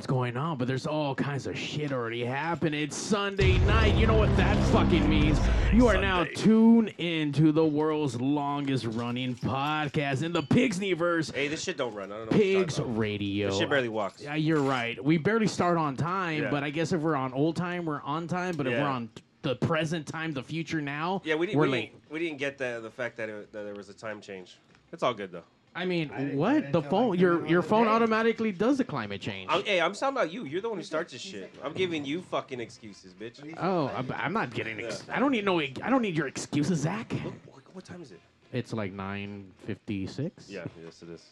What's going on, but there's all kinds of shit already happening. It's Sunday night. You know what that fucking means. You are now tuned into the world's longest running podcast in the Pigsneyverse, Hey, this shit don't run. I don't know. Pigs. Radio. This shit barely walks. Yeah, you're right. We barely start on time, Yeah. but I guess if we're on old time, we're on time. But if Yeah. we're on the present time, the future now, Yeah, we didn't. we're we late. Didn't, we didn't get the the fact that, it, that there was a time change. It's all good though. I mean, didn't what the phone? your your phone day. automatically does the climate change. I'm, hey, I'm talking about you. You're the one who starts this shit. I'm giving you fucking excuses, bitch. Oh, I'm, I'm not getting. Ex- I don't need no. I don't need your excuses, Zach. Look, what, what time is it? It's like 9:56. Yeah, yes, it is.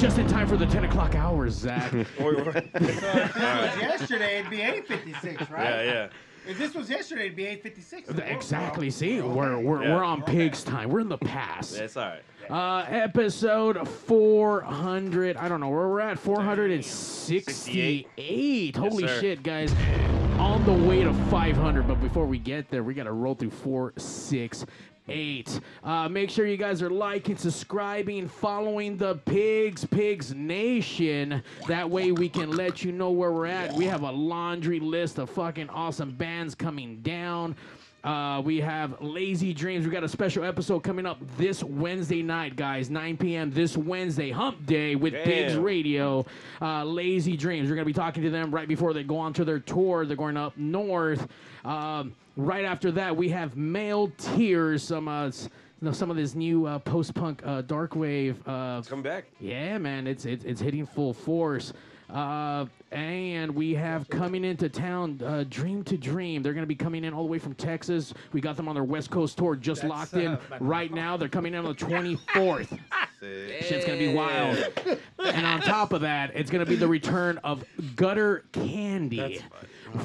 Just in time for the 10 o'clock hours, Zach. Or- or- If this was yesterday, it'd be 856, right? yeah, yeah. If this was yesterday, it'd be 856. exactly. See, we're we're, Yeah. we're on pigs time. We're in the past. That's all right. Uh, episode 400. I don't know where we're at. 468. Holy sir. shit, guys. On the way to 500. But before we get there, we got to roll through 468. Uh, make sure you guys are liking, subscribing, following the Pigs, Pigs Nation. That way we can let you know where we're at. We have a laundry list of fucking awesome bands coming down. Uh, we have Lazy Dreams. We got a special episode coming up this Wednesday night, guys, 9 p.m. this Wednesday, Hump Day with Pigs Damn. Radio. Uh, Lazy Dreams. We're gonna be talking to them right before they go on to their tour. They're going up north. Um, right after that, we have Male Tears. Some uh, you know, some of this new uh, post-punk uh, dark wave. Uh, Come back. yeah, man, it's it's, it's hitting full force. Uh, and we have coming into town, uh, Dream to Dream. They're going to be coming in all the way from Texas. We got them on their West Coast tour just locked in right now. They're coming in on the 24th. Shit's going to be wild. and on top of that, it's going to be the return of Gutter Candy.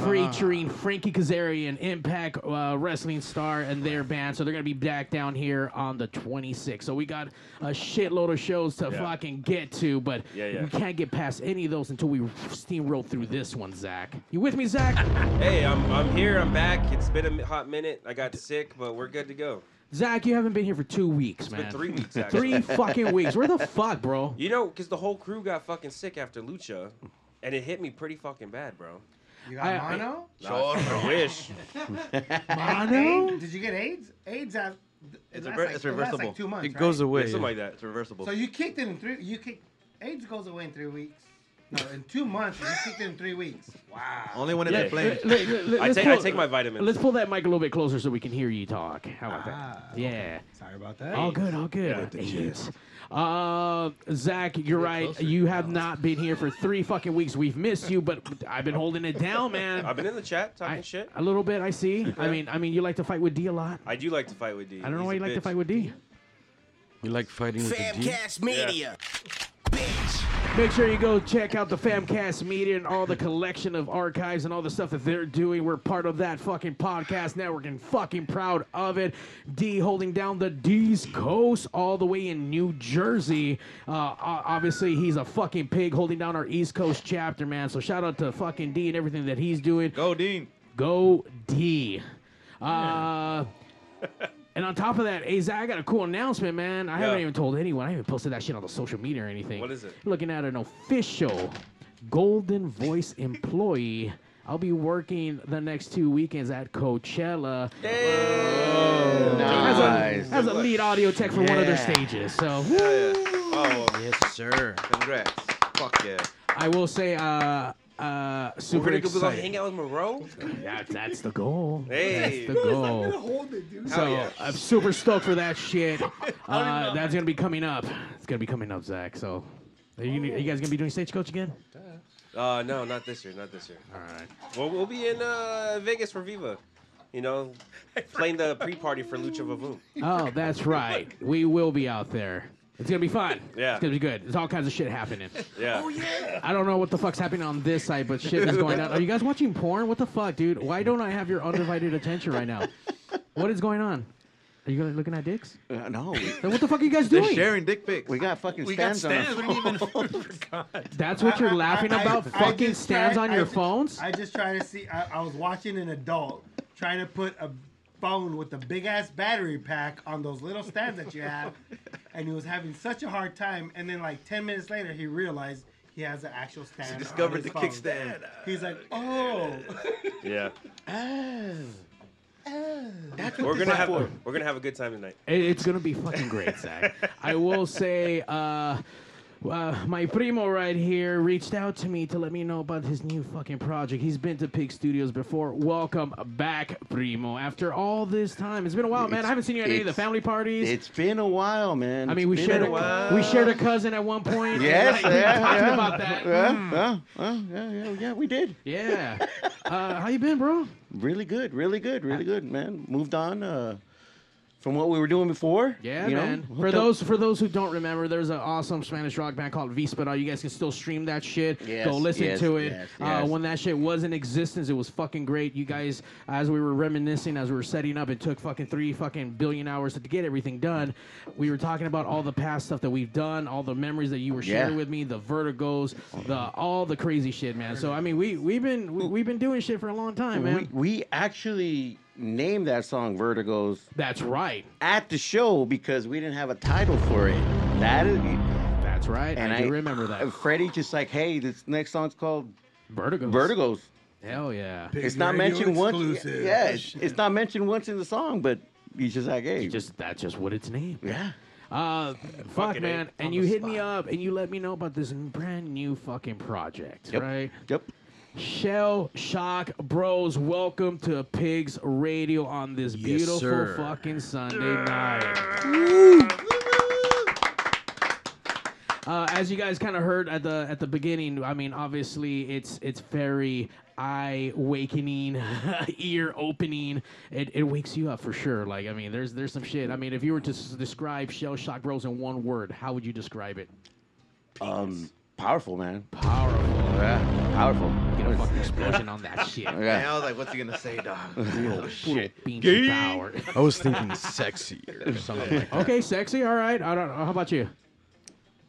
Featuring Frankie Kazarian, Impact uh, Wrestling star, and their band. So they're going to be back down here on the 26th. So we got a shitload of shows to Yeah. fucking get to, but Yeah, yeah. we can't get past any of those until we steamroll through this one, Zach. You with me, Zach? Hey, I'm I'm here. I'm back. It's been a mi- hot minute. I got sick, but we're good to go. Zach, you haven't been here for two weeks, It's man. been three weeks actually. Three fucking weeks. Where the fuck, bro? You know, because the whole crew got fucking sick after Lucha, and it hit me pretty fucking bad, bro. You got I- I- mono? Nah, I wish. Mono? Did you get AIDS? AIDS have. It's, rever- lasts it's like, it reversible. like two months. it right? goes away. Yeah, something like that. It's reversible. So you kicked it in three. You kicked. AIDS goes away in three weeks. No, in two months. You kicked it in three weeks. Wow. Only when it's Yeah, in flames. let- let- let- I let's take I pull- take my vitamins. Let's pull that mic a little bit closer so we can hear you talk. How about Ah, that? Yeah. Sorry about that. All good, all good. AIDS. Uh, Zach, you're right. You have not been here for three fucking weeks. We've missed you, but I've been holding it down, man. I've been in the chat talking I- shit. A little bit, I see. I mean, I mean, you like to fight with D a lot. I do like to fight with D. I don't know why a you like to fight with D. You like fighting with the D? Famcast Media. Bitch. Make sure you go check out the Famcast Media and all the collection of archives and all the stuff that they're doing. We're part of that fucking podcast network and fucking proud of it. D holding down the D's Coast all the way in New Jersey. Uh, obviously, he's a fucking pig holding down our East Coast chapter, man. So shout out to fucking D and everything that he's doing. Go, Dean. Go D. Uh, and on top of that, hey Zach, I got a cool announcement, man. I haven't even told anyone. I haven't posted that shit on the social media or anything. What is it? Looking at an official Goldenvoice employee. I'll be working the next two weekends at Coachella as, a, as a lead audio tech for one of their Yeah. stages. So Oh, Yes, sir. Congrats. Fuck yeah. I will say, uh, uh, we're super gonna go go excited. hang out with Moreau. That's, that's the goal. Hey. That's the goal. Hold it, dude. So yeah. I'm super stoked for that shit. Uh, that's gonna be coming up. It's gonna be coming up, Zach. So, are you, are you guys gonna be doing stagecoach again? Uh, no, not this year. Not this year. All right. Well, we'll be in uh, Vegas for Viva. You know, playing the pre-party for Lucha Vavoom. Oh, that's right. We will be out there. It's gonna be fun. Yeah. It's gonna be good. There's all kinds of shit happening. Yeah. Oh yeah. I don't know what the fuck's happening on this side, but shit is going on. Are you guys watching porn? What the fuck, dude? Why don't I have your undivided attention right now? What is going on? Are you guys looking at dicks? Uh, no. Then what the fuck are you guys They're doing? sharing dick pics. We got fucking We got stands on our stands. We phone. didn't even That's what you're laughing I- I- about? I fucking just stands tried- on I your ju- phones? I just try to see. I, I was watching an adult trying to put a phone with the big ass battery pack on those little stands that you have, and he was having such a hard time. And then, like ten minutes later, he realized he has an actual stand. He discovered his the phone. kickstand. He's like, oh. Yeah. oh, That's We're gonna have we're gonna have a good time tonight. It's gonna be fucking great, Zach. I will say, uh, uh, my primo right here reached out to me to let me know about his new fucking project. He's been to Pig Studios before. Welcome back, primo. After all this time, it's been a while, man. I haven't seen you at any of the family parties. It's been a while, man. I mean, we shared a while. we shared a cousin at one point. Yes, and, like, yeah, we talked yeah. about that. Yeah, Mm. yeah, yeah, yeah, yeah, yeah, we did. Yeah. Uh, how you been, bro? Really good, really good, really good, man. Moved on uh, from what we were doing before. Yeah, you know, man. hooked For up- those for those who don't remember, there's an awesome Spanish rock band called Vispera. You guys can still stream that shit. Yes, Go listen yes, to it. yes, Uh, yes. when that shit was in existence, it was fucking great. You guys, as we were reminiscing, as we were setting up, it took fucking three fucking billion hours to get everything done. We were talking about all the past stuff that we've done, all the memories that you were sharing Yeah. with me, the vertigos, the all the crazy shit, man. So I mean, we we've been we, we've been doing shit for a long time, man. we, we actually named that song Vertigos That's right. at the show because we didn't have a title for it. That is, That's right. and I I, do remember that. Freddie just like, hey, this next song's called Vertigos. Vertigos. Hell yeah. it's not Radio mentioned once. exclusive. Yeah, it's, it's not mentioned once in the song, but he's just like, hey, Just that's just what it's named. yeah. Uh, fuck, it, man. eh? And On you the hit me up and you let me know about this brand new fucking project, Yep. right? Yep. Shell Shock Bros, welcome to Pigs Radio on this Yes, beautiful sir. fucking Sunday night. Uh, as you guys kind of heard at the at the beginning, I mean, obviously it's it's very eye awakening, ear opening. It, it wakes you up for sure. Like I mean, there's there's some shit. I mean, if you were to s- describe Shell Shock Bros in one word, how would you describe it? Um, powerful, man. Powerful. Yeah, powerful. Get a fucking explosion on that shit. And Yeah. I was like, what's he gonna say, dog? Puro pinche power. I was thinking sexy or something like that. Okay, sexy. All right. I don't know. How about you?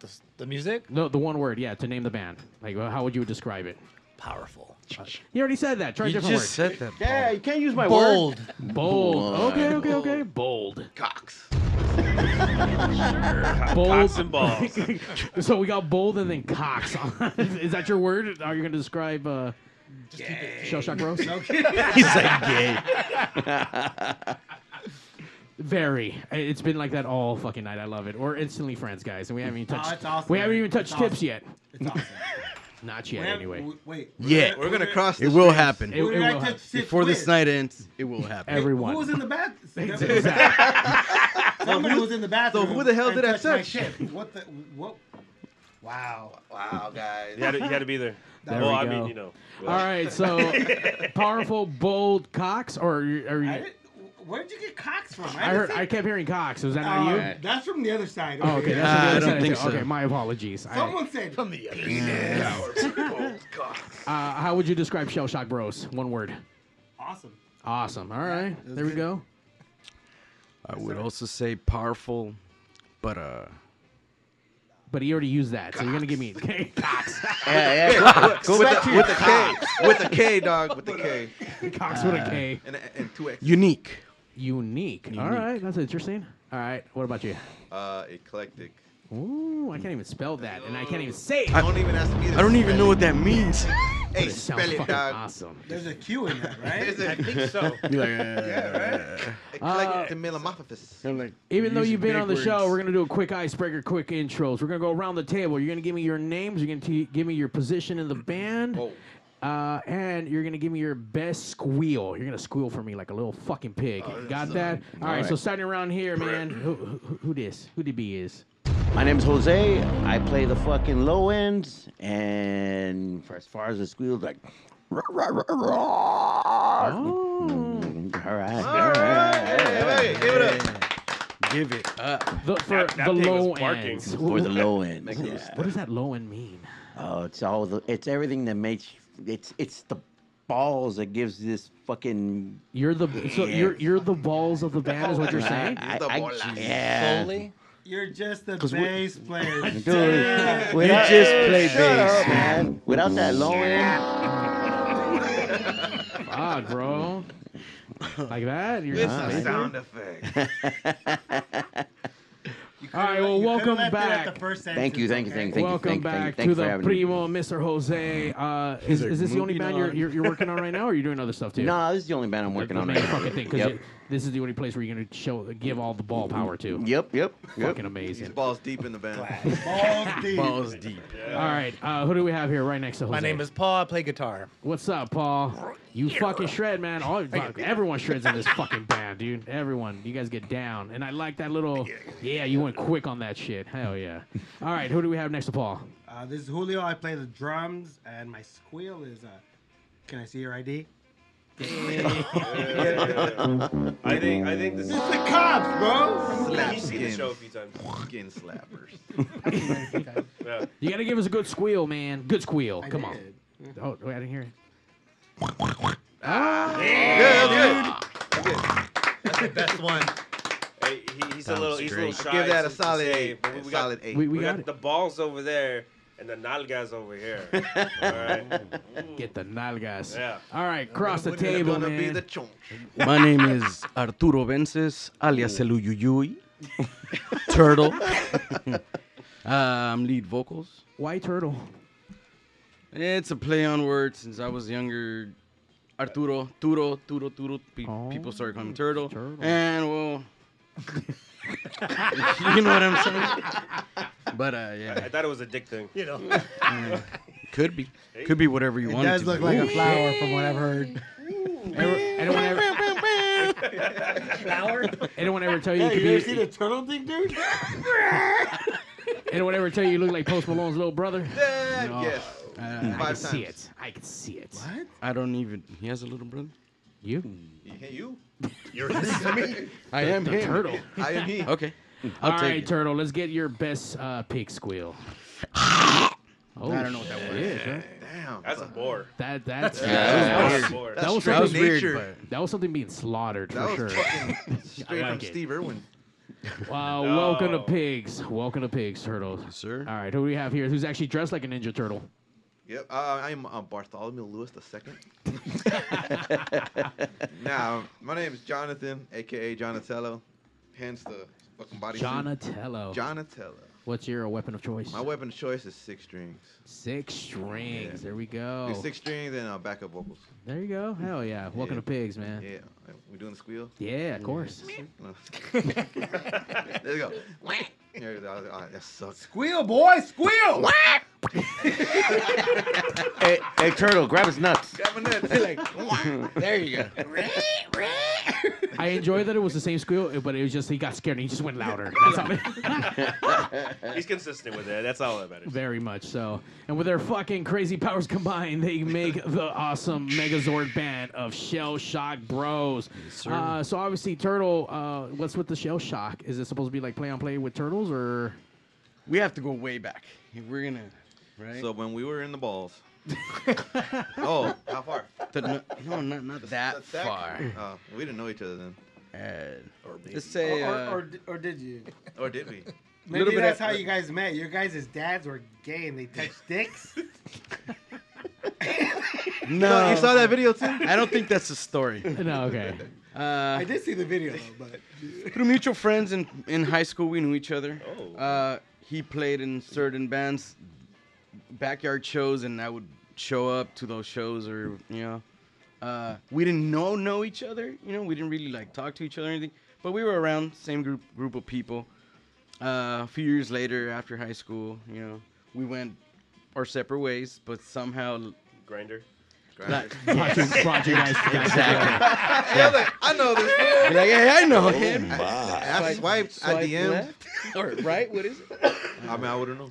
The, the music? No, the one word. Yeah, to name the band. Like, well, how would you describe it? Powerful. You already said that. Try a You different just word. said that. Yeah, you can't use my Bold. word. Bold. Bold. Okay, okay, okay. Bold. Cox. Bold. Cocks and balls. so we got bold and then cocks. Is that your word? Are you going to describe uh, Shell Shock Bros? He's like gay. Very. It's been like that all fucking night. I love it. Or instantly friends, guys. And we haven't even Oh, touched. it's awesome, we haven't even touched It's tips awesome. yet. It's awesome. Not yet, We have- anyway. w- Wait. Yeah. We're gonna cross. It the will streams. happen. It- Who it did will touch happen. tips Before this night ends, it will happen. Everyone. Who was in the bathroom? Exactly. Somebody was in the bathroom. So who the hell and did I touched my touch? tip. What the? What? Wow. Wow, guys. You had to, you had to be there. There well, we I go. mean, you know. All right, so powerful, bold cocks, or are you? Are you I didn't- Where'd you get Cox from? I didn't heard. say- I kept hearing cocks. Was that Uh, not you? That's from the other side. Oh, okay. That's the I don't side think too. so. Okay, my apologies. I- Someone said from the other uh, how would you describe Shell Shock Bros? One word. Awesome. Awesome. All right, there we go. I would also say powerful, but uh, But he already used that, so you're gonna give me cocks. Yeah, yeah. Go, go with back the, with your the K, with the K, dog, with the K, cocks with a K. and and two X. unique. Unique. All Unique. right, that's interesting. All right, what about you? Uh, eclectic. Ooh, I can't even spell that, and I can't even say it. I don't even ask me. I don't even know what that means. Hey, It sounds spell it, fucking dog. awesome. There's a Q in that, right? Is it- I think so. You're like, uh, Eclectic melamorphosis. I'm like, Even though you've been on the words. show, we're gonna do a quick icebreaker, quick intros. We're gonna go around the table. You're gonna give me your names. You're gonna t- give me your position in the band, Oh. Uh, and you're gonna give me your best squeal. You're gonna squeal for me like a little fucking pig. Got that? All right, All So right. starting around here, man. Who, who, who this? Who the B is? My name's Jose. I play the fucking low ends, and for as far as the squeal, like. "Rah, rah, rah, rah." Oh. Mm, All right. All all right, right. hey, hey, give it up. Give it up. The, for That- that the pig low barking. ends. For the low ends. Yeah. What does that low end mean? Oh, it's all the. It's everything that makes. It's it's the balls that gives this fucking. You're the so Yeah. you're you're the balls of the band is what you're saying. I, The I- bolas. yeah. Solely? You're just a 'Cause we- bass player. Dude, Damn. We just play Shut bass. up, man. Without that low end, Fuck, bro. Like that? You're With just some baby? sound effects. You All right, well, welcome left it at back. the first Thank you, thank you, thank you, thank you. Welcome thank, back thank, to thank for the having me. Primo, Mr. Jose. Uh, is, there is this the only band you're, on? you're, you're working on right now, or are you doing other stuff too? No, this is the only band I'm working on right now. fucking thing, because Yep. This is the only place where you're gonna show, give all the ball power to. Yep, yep, yep. Fucking He's amazing. balls deep in the band. Balls deep. Balls deep. All right, uh, who do we have here right next to Jose? My name is Paul. I play guitar. What's up, Paul? You fucking shred, man. All everyone shreds in this fucking band, dude. Everyone, you guys get down, and I like that little. Yeah, you went quick on that shit. Hell yeah. All right, who do we have next to Paul? Uh, this is Julio. I play the drums, and my squeal is. Uh, can I see your ID? I think I think this It's is. the cops, bro. Slap You've seen the skin. show a few times. Skin slappers. Yeah. You gotta give us a good squeal, man. Good squeal. I Come did. on. Oh, wait, I didn't hear it. Ah. Ah, good, good. That's the best one. Hey, he, he's a Sounds little he's a little great. shy. Give that a to solid say, eight. but we, A we got, solid eight. We, we we got, got it. the balls over there and the nalgas over here. All right. Get the nalgas. Yeah. All right, cross the When is it table, gonna be man. the chonch? My name is Arturo Vences, alias El Uyuyuy. Turtle. uh, I'm lead vocals. Why turtle. It's a play on words since I was younger. Arturo, Turo, Turo, Turo. Pe- Oh, people started calling me Turtle. Turtle. And well, you know what I'm saying? But uh, yeah, I thought it was a dick thing. You know. could be, could be whatever you It want. does it to look be. like a flower, from what I've heard. Ever- anyone, ever, Flower? anyone ever tell you you Hey, could you ever be? seen a turtle dick, dude? Anyone ever tell you you look like Post Malone's little brother? Yeah, No. yes. Uh, I can Five see it. I can see it. What? I don't even. He has a little brother. You? Yeah, you. You're me. I am The him. turtle. I am he. Okay, I'll All take right, it. turtle. Let's get your best uh, pig squeal. oh, I don't know what that was. shit, huh? Damn. That's a bore. That that's Yeah, that, was, a. That's that was straight That was something. weird, nature. but That was something being slaughtered That for was sure. straight like from it. Steve Irwin. Wow, welcome to pigs. Welcome to pigs, turtles. Yes, sir. All right, who do we have here? Who's actually dressed like a ninja turtle? Yep. Uh, I'm uh, Bartholomew Lewis II. now, my name is Jonathan, aka Jonatello, hence the fucking body Donatello. suit. Jonatello. What's your weapon of choice? My weapon of choice is six strings. Six strings. Yeah. There we go. Do six strings and uh, backup vocals. There you go. Hell yeah. Welcome Yeah. to pigs, man. Yeah. We doing the squeal? Yeah, of course. No. there you go. There you. Ah, that sucks. Squeal, boy, squeal! Hey, hey, turtle, grab his nuts. Grab my nuts. there you go. I enjoy that it was the same squeal, but it was just he got scared and he just went louder. That's all. He's consistent with it. That's all that matters. Very much so. And with their fucking crazy powers combined, they make the awesome Megazord band of Shell Shock Bros. uh, so obviously, Turtle. Uh, what's with the Shell Shock? Is it supposed to be like play on play with turtles or? we have to go way back. We're gonna, right? So when we were in the balls. oh, how far? The- no, no, not not that That's that- far. Oh, we didn't know each other then. Uh, Or let's say or, uh, or, or did you? Or did we? Maybe Little that's of- how you guys met. Your guys' dads were gay and they touched dicks. no. You saw that video too? I don't think that's the story. No, okay. Uh, I did see the video though, but through mutual friends in in high school, we knew each other. Oh. Uh, he played in certain bands, backyard shows, and I would show up to those shows, or you know, uh, we didn't know know each other. You know, we didn't really like talk to each other or anything, but we were around same group group of people. Uh, a few years later, after high school, you know, we went our separate ways, but somehow. Grindr. Like, Brought you, brought you exactly. Yeah, I like, I know this. Be like, hey, I know him. I swiped at Swipe the end. or right? What is it? I mean, I wouldn't know.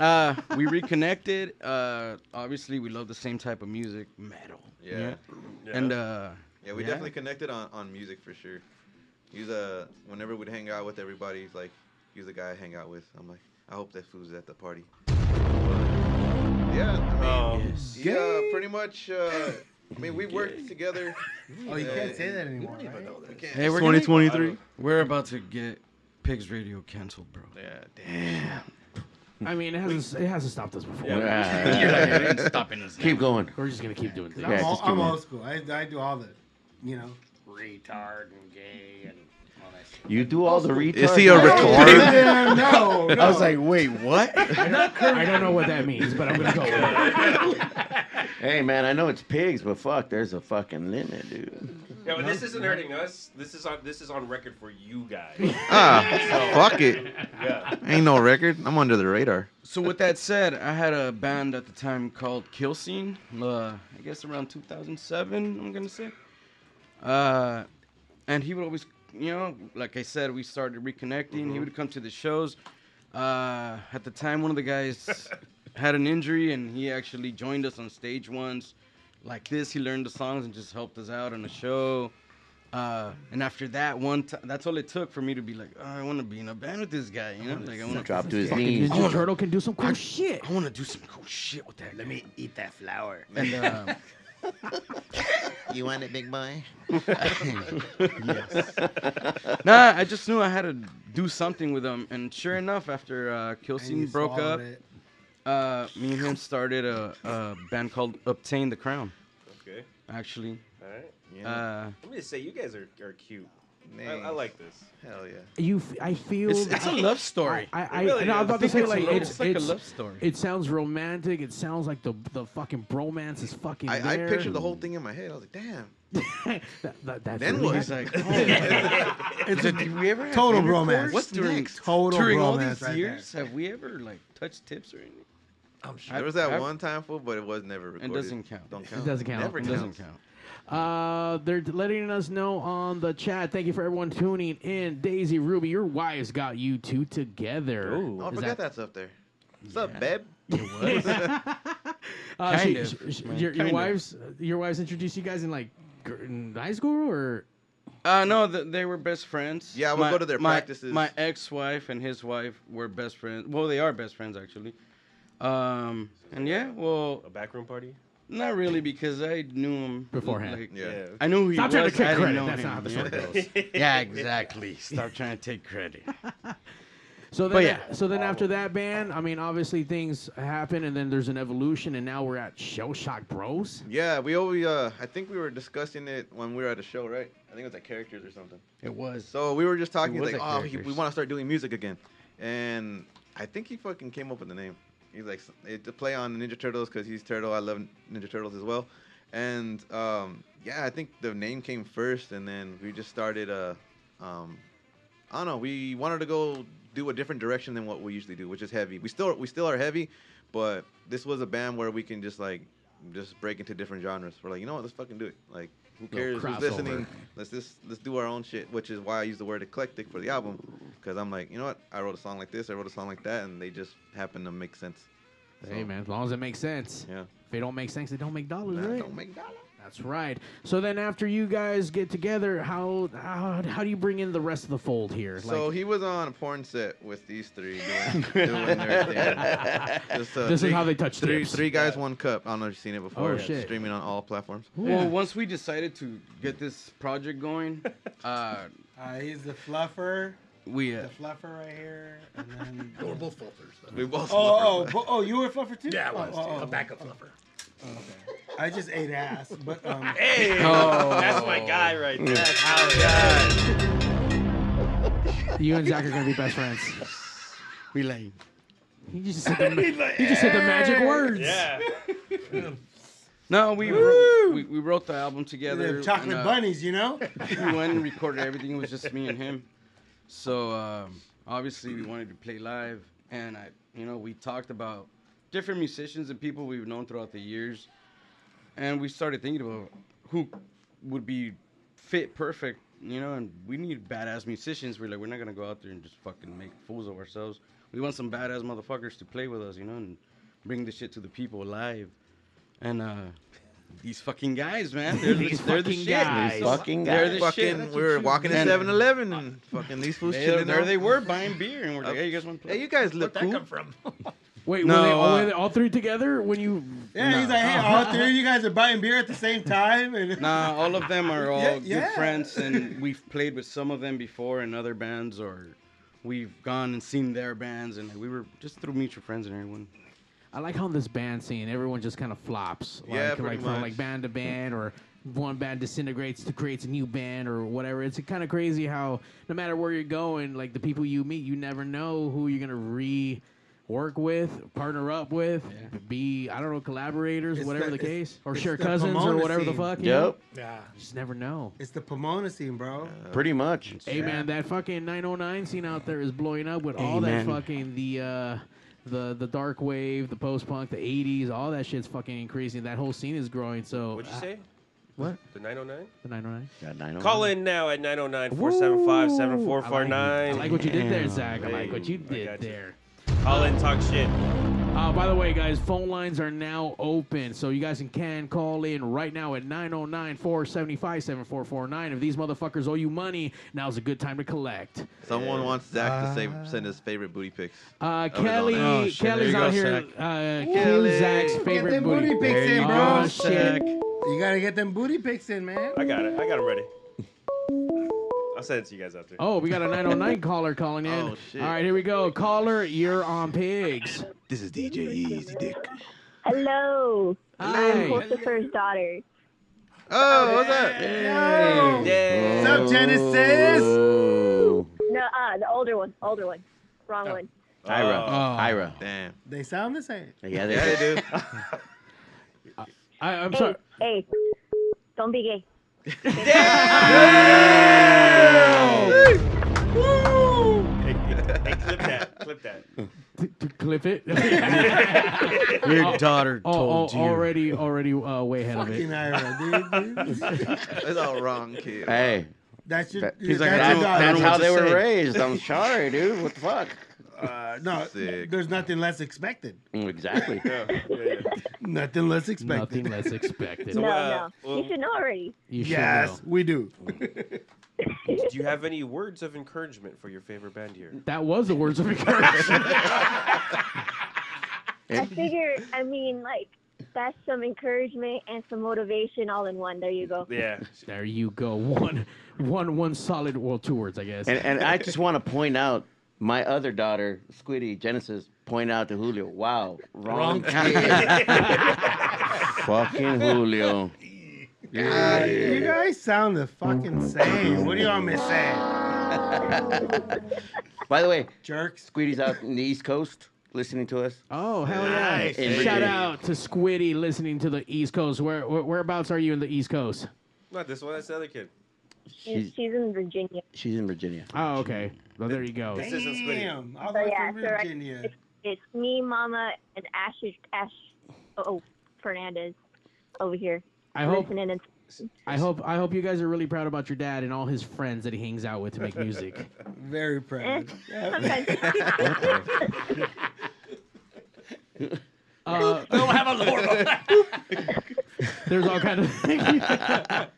Uh, we reconnected. Uh, obviously, we love the same type of music, metal. Yeah. And uh, Yeah, we Yeah. definitely connected on, on music for sure. He's a whenever we'd hang out with everybody, he's like he's the guy I hang out with. I'm like, I hope that fool's at the party. But, yeah, I mean, he, uh, pretty much. Uh, I mean, we worked together. Oh, you Uh, can't say that anymore. Right? we can't. Hey, we're 2023. Gonna, we're about to get Pigs Radio canceled, bro. Yeah, damn. I mean, it hasn't it hasn't stopped us before. Yeah. You're like, it ain't stopping us. Keep going. We're just gonna keep doing things. I'm, all, just keep I'm going. old school. I, I do all the, you know. Retard and gay and all that shit. You do all the retards. Is he a retard? Yeah, no, no. I was like, wait, what? I don't know what that means, but I'm gonna go with it. Hey man, I know it's pigs, but fuck, there's a fucking limit, dude. Yeah, but this isn't hurting us. This is on this is on record for you guys. Ah, fuck it. Yeah. Ain't no record. I'm under the radar. So with that said, I had a band at the time called Kill Scene. Uh, I guess around 2007, I'm gonna say. Uh, and he would always, you know, like I said, we started reconnecting. He would come to the shows. Uh, at the time, one of the guys had an injury, and he actually joined us on stage once. Like this, he learned the songs and just helped us out on the show. Uh, and after that one time, that's all it took for me to be like, oh, I want to be in a band with this guy, you know? Like I want to Drop to his knees. Ninja Turtle can do some cool shit. I want to do some cool shit with that. Let me eat that flower. And uh, You want it, big boy? Yes. Nah, I just knew I had to do something with him. And sure enough, after uh, Kill And Scene you broke up, uh, me and him started a, a band called Obtain the Crown. Okay. Actually, All right. Yeah. uh, Let me just say, you guys are, are cute. I, I like this. Hell yeah. You, f- I feel. it's, it's a love story. I, I, It really no, I was about to say it's, like it's, it's like it's- a love story. It sounds romantic. It sounds like the the fucking bromance is fucking I, I pictured the whole thing in my head. I was like, damn. that, that, that's Then what? He's like, oh, It's a did we ever have total intercourse bromance. What's during, next? total during all bromance these right years? Have we ever like touched tips or anything? I'm sure. There was that I- one time, fool, but it was never recorded. It doesn't count. Don't count. doesn't count. Never It counts. doesn't count. Uh, they're letting us know on the chat. Thank you for everyone tuning in. Daisy Ruby, your wives got you two together. Ooh. Oh, I Is forgot that- that's up there. What's up, babe? Uh, she- Kind she- of, she- man, your, your kind of. wives, your wives introduced you guys in like gr- in high school or Uh, no, th- they were best friends. Yeah, I would go to their my, practices. My ex-wife and his wife were best friends. Well, they are best friends actually. Um, and yeah, well, A backroom party? not really because I knew him Beforehand. Like, Yeah. I knew who he Stop was. trying to take I credit. That's him, not how the yeah. story goes. yeah, exactly. Stop trying to take credit. So then, But yeah. so then after that band, I mean, obviously things happen, and then there's an evolution, and now we're at Shell Shock Bros. Yeah, we always. Uh, I think we were discussing it when we were at a show, right? I think it was at Characters or something. It was. So we were just talking like, oh, he, we want to start doing music again, and I think he fucking came up with the name. He's like, to play on Ninja Turtles because he's Turtle. I love Ninja Turtles as well, and um, yeah, I think the name came first, and then we just started. Uh, um, I don't know. We wanted to go do a different direction than what we usually do, which is heavy. We still we still are heavy, but this was a band where we can just like just break into different genres. We're like, you know what? Let's fucking do it. Like, who cares who's listening? Let's just let's do our own shit. Which is why I use the word eclectic for the album, mm-hmm. because I'm like, you know what? I wrote a song like this. I wrote a song like that, and they just happen to make sense. Hey So, man, as long as it makes sense. Yeah. If it don't make sense, it don't make dollars, Nah, right? don't make dollars. That's right. So then after you guys get together, how how how do you bring in the rest of the fold here? So Like, he was on a porn set with these three doing, doing their thing. Just, uh, This is how they touch three, tips. Three guys, one cup. I don't know if you've seen it before. Oh, shit. Streaming on all platforms. Well, once we decided to get this project going, uh, Uh, he's the fluffer, we uh, the fluffer right here, and then. We're both fluffers. though. We both. Oh, oh, fluffer. oh, you were a fluffer too? Yeah, I Oh, was. oh, too. oh, a backup fluffer. I just ate ass, but um, Hey, Oh. that's my guy right there. Hell yeah. you and Zach are gonna be best friends. we like. He just said the, ma- he just said the magic words. Yeah. No, we wrote, we, we wrote the album together. they're chocolate and, uh, bunnies, you know? we went and recorded everything. It was just me and him. So um, obviously we wanted to play live, and I, you know, we talked about different musicians and people we've known throughout the years, and we started thinking about who would be fit perfect, you know. And we need badass musicians. We're like, we're not gonna go out there and just fucking make fools of ourselves. We want some badass motherfuckers to play with us, you know, and bring the shit to the people live. And uh, These fucking guys, man. They're, the, These they're the fucking shit. guys. Fucking They're the fucking, shit. we were walking to And- 7-Eleven and fucking these fools They, chilling there they were buying beer, and we're like, hey, you guys want to play? Hey, you guys look Where'd that come from? Wait, No, were, they, uh, were they all three together when you? Yeah, he's like, hey, all three of you guys are buying beer at the same time. And Nah, all of them are all Yeah, good yeah. friends, and we've played with some of them before in other bands, or we've gone and seen their bands, and we were just through mutual friends and everyone. I like how in this band scene everyone just kind of flops. Like, Yeah, like pretty from much. like band to band or one band disintegrates to creates a new band or whatever. It's kind of crazy how no matter where you're going, like the people you meet, you never know who you're gonna re work with, partner up with, be I don't know collaborators, It's whatever the- the, case, or share the cousins or Pomona whatever the scene. fuck. you know? Yep. Yeah. You just never know. it's the Pomona scene, bro. Pretty much. Hey man, that fucking 909 scene out there is blowing up with all that fucking the uh the the dark wave, the post punk, the 80s, all that shit's fucking increasing. That whole scene is growing. So What'd you say? What? The 909? The 909. Got nine Call in now at 909 475 7449. I like what you did there, Zach. I like what you I did got you. there. Call in, talk shit. Uh, by the way, guys, phone lines are now open, so you guys can, can call in right now at 909-475-7449. If these motherfuckers owe you money, now's a good time to collect. Someone wants Zach to say, send his favorite booty pics. Uh, Of his own Kelly. Oh, shit, there Kelly's you out go, here. Zach. Uh, Kelly. King Zach's Get favorite them booty. booty pics in, Oh, bro. shit. You gotta get them booty pics in, man. I got it. I got him ready. I'll send it to you guys out there. Oh, we got a 909 caller calling in. Oh, shit. All right, here we go. Caller, you're on pigs. This is DJ Easy Dick. Hello. Hi. I'm Christopher's daughter. Oh, what's up? Yeah. What's up, Genesis? Ooh. No, uh, the older one. Older one. Wrong one. Ira. Oh. Ira. Damn. They sound the same. Yeah, they Yeah, they do. do. I, I'm Hey, sorry. hey. Don't be gay. Hey, hey, clip that. Clip that. To, to clip it. Your daughter Oh, told oh, you. already, already uh, way ahead of Fucking it. Ira, dude. dude. It's all wrong, kid. Hey, That's your. that- He's like, that's I your don't- daughter. that's know how they were raised. I'm sorry, dude. What the fuck? Uh, no, Sick. there's nothing less expected. Mm, Exactly. Yeah, yeah, yeah. Nothing less expected. Nothing less expected. So, no, uh, no. well- you should know already. You should Yes, know. we do. Do you have any words of encouragement for your favorite band here? That was the words of encouragement. I figure, I mean, like, that's some encouragement and some motivation all in one. There you go. Yeah. there you go. One, one, one solid. Well, two words, I guess. And, and I just want to point out my other daughter, Squiddy Genesis, point out to Julio. Wow, wrong, kid. Fucking Julio. God, you guys sound the fucking same. What do you want me to say? By the way, Jerks. Squiddy's out in the East Coast listening to us. oh hell yeah! Nice. In Shout out to Squiddy listening to the East Coast. Where, where whereabouts are you in the East Coast? Not this one. That's the other kid. She's, she's in Virginia. She's in Virginia. Oh, okay. Well, there you go. This isn't Squiddy. Damn, all So, the way yeah, from so right- Virginia. It's, it's me, Mama, and Ash, Ash, oh, Fernandez over here. I hope, and I hope, I hope you guys are really proud about your dad and all his friends that he hangs out with to make music. Very proud. sometimes Uh, Don't have a lower. There's all kind of.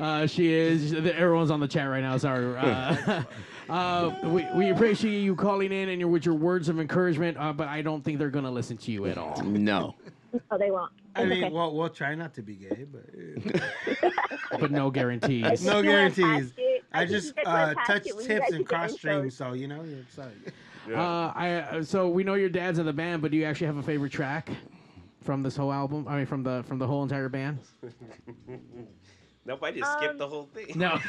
uh, she is. Everyone's on the chat right now. Sorry. Uh, uh, we, we appreciate you calling in and your with your words of encouragement. Uh, but I don't think they're gonna listen to you at all. No. oh, they won't. I It's mean, okay. well, we'll try not to be gay, but But no guarantees. no guarantees. past. I just you guys uh, touch it when you tips and cross intros. streams, so you know. yeah, Sorry. Uh, I uh, so we know your dad's in the band, but do you actually have a favorite track from this whole album? I mean, from the from the whole entire band. Nope, I just skipped Um, the whole thing. No, was-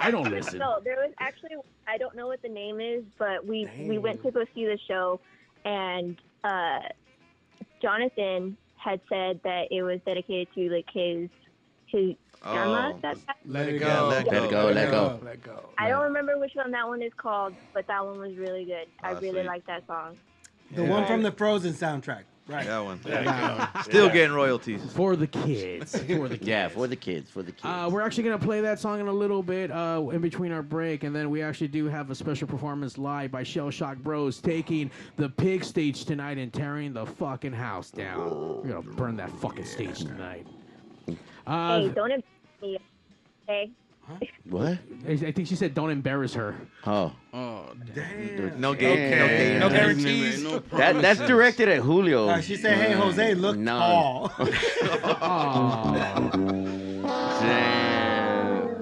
I don't listen. No, there was actually I don't know what the name is, but we we went to go see the show, and uh, Jonathan had said that it was dedicated to like his his grandma. Oh. That Let it Yeah, go. let Let go, let go. Let go. I don't remember which one that one is called, but that one was really good. I Ah, really sweet. like that song. The one from the Frozen soundtrack. Right. That one. There you go. Still getting royalties. For the kids. For the kids. Yeah, for the kids. For the kids. Uh, we're actually gonna play that song in a little bit uh, in between our break, and then we actually do have a special performance live by Shell Shock Bros taking the pig stage tonight and tearing the fucking house down. We're gonna burn that fucking stage tonight. Uh, hey, don't embarrass me. Okay. What? I I think she said, "Don't embarrass her." Oh. Oh, damn. No gay, no gay, No guarantees. No That, that's directed at Julio. Uh, she said, "Hey, Jose, look No. tall." Damn.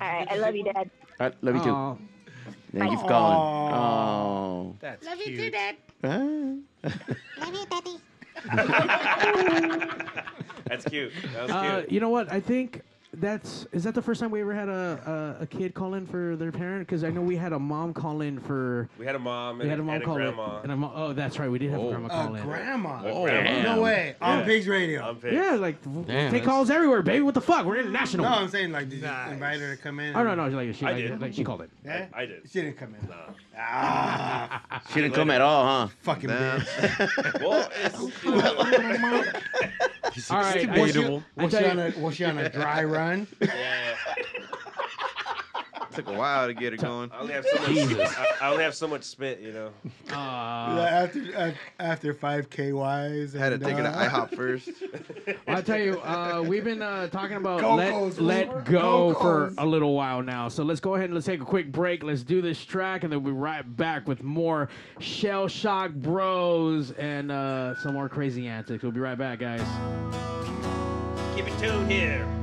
All right. I love you, Dad. I love you too. Aw. Then you've Aw. gone. Oh. That's Love cute. you too, Dad. Love you, Daddy. That's cute. That was Uh, cute. you know what? I think that's is that the first time we ever had a a, a kid call in for their parent? Because I know we had a mom call in for. we had a mom We and, had a a, mom and a call grandma. in. And a mo- oh, that's right. We did have a Oh. grandma Uh, call in. grandma. Oh, grandma. No way. On Yeah. Pigs Radio. I'm pissed. Yeah, like Damn, take that's- calls everywhere, baby. What the fuck? We're international. No, I'm saying like, did you invite her to come in? Oh no, no, like she, I like, did. like she called it. Yeah? I did. She didn't come in. Nah. Ah, She didn't come at all, huh? fucking Damn. bitch. Well, it's, you know, All right, I- she, debatable. Was, she on you- a, was she on a dry run? yeah. Took a while to get it going. I only have so much. Jesus. I, I only have so much spit, you know. Uh, after after five KYs. I had to and, take it to uh, IHOP first. I'll tell you, uh, we've been uh, talking about Go-Go's, let remember? let go for Go-Go's. a little while now. So let's go ahead and let's take a quick break. Let's do this track, and then we'll be right back with more Shell Shock Bros and uh, some more crazy antics. We'll be right back, guys. Keep it tuned here.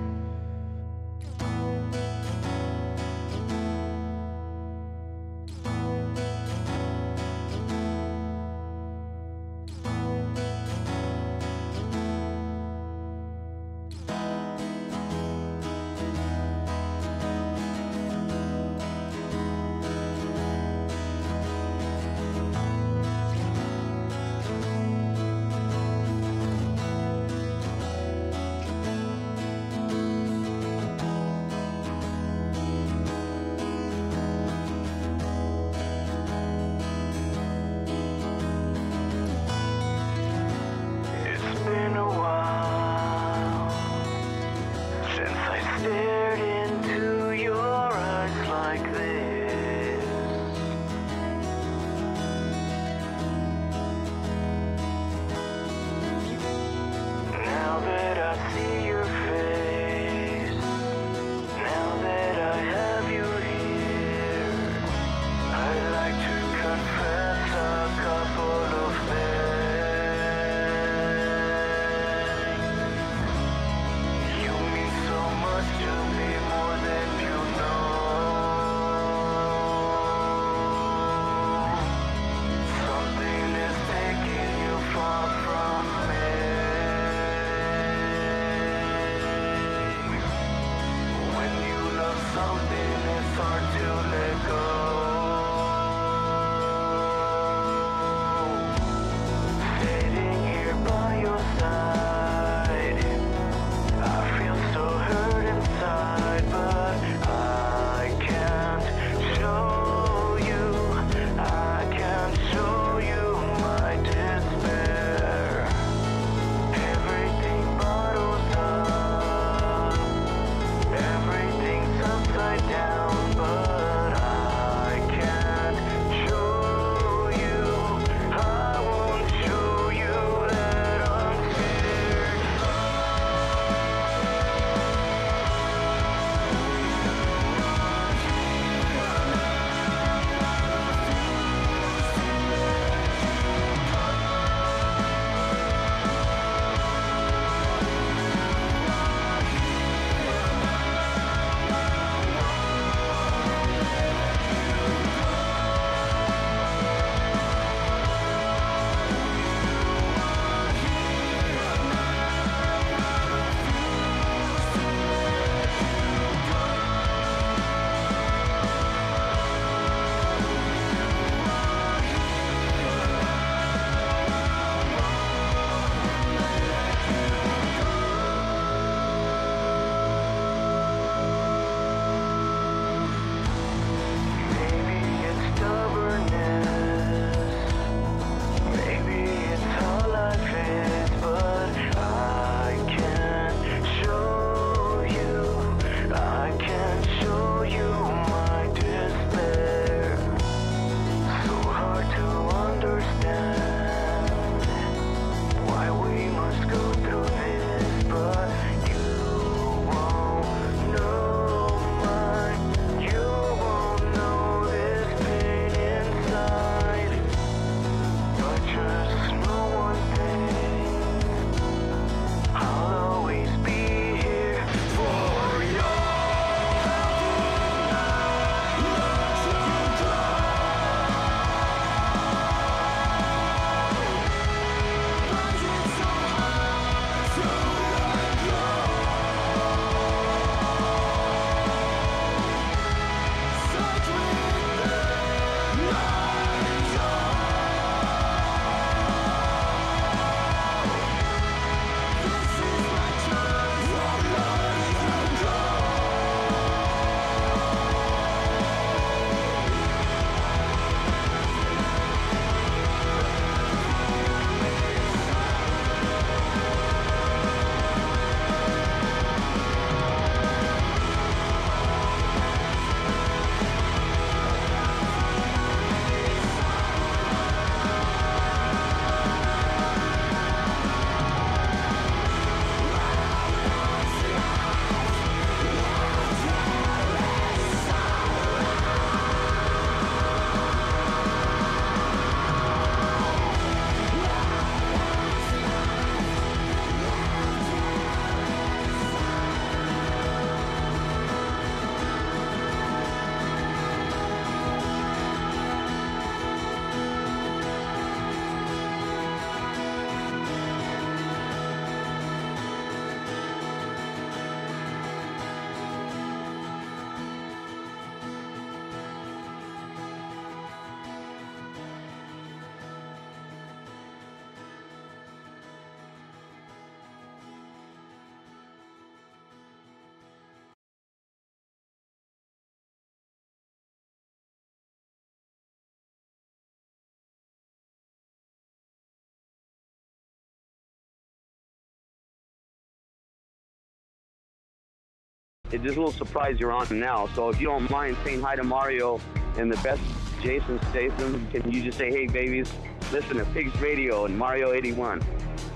It's just a little surprise you're on now. So if you don't mind saying hi to Mario and the best Jason Statham, can you just say, hey, babies, listen to Pigs Radio and Mario 81?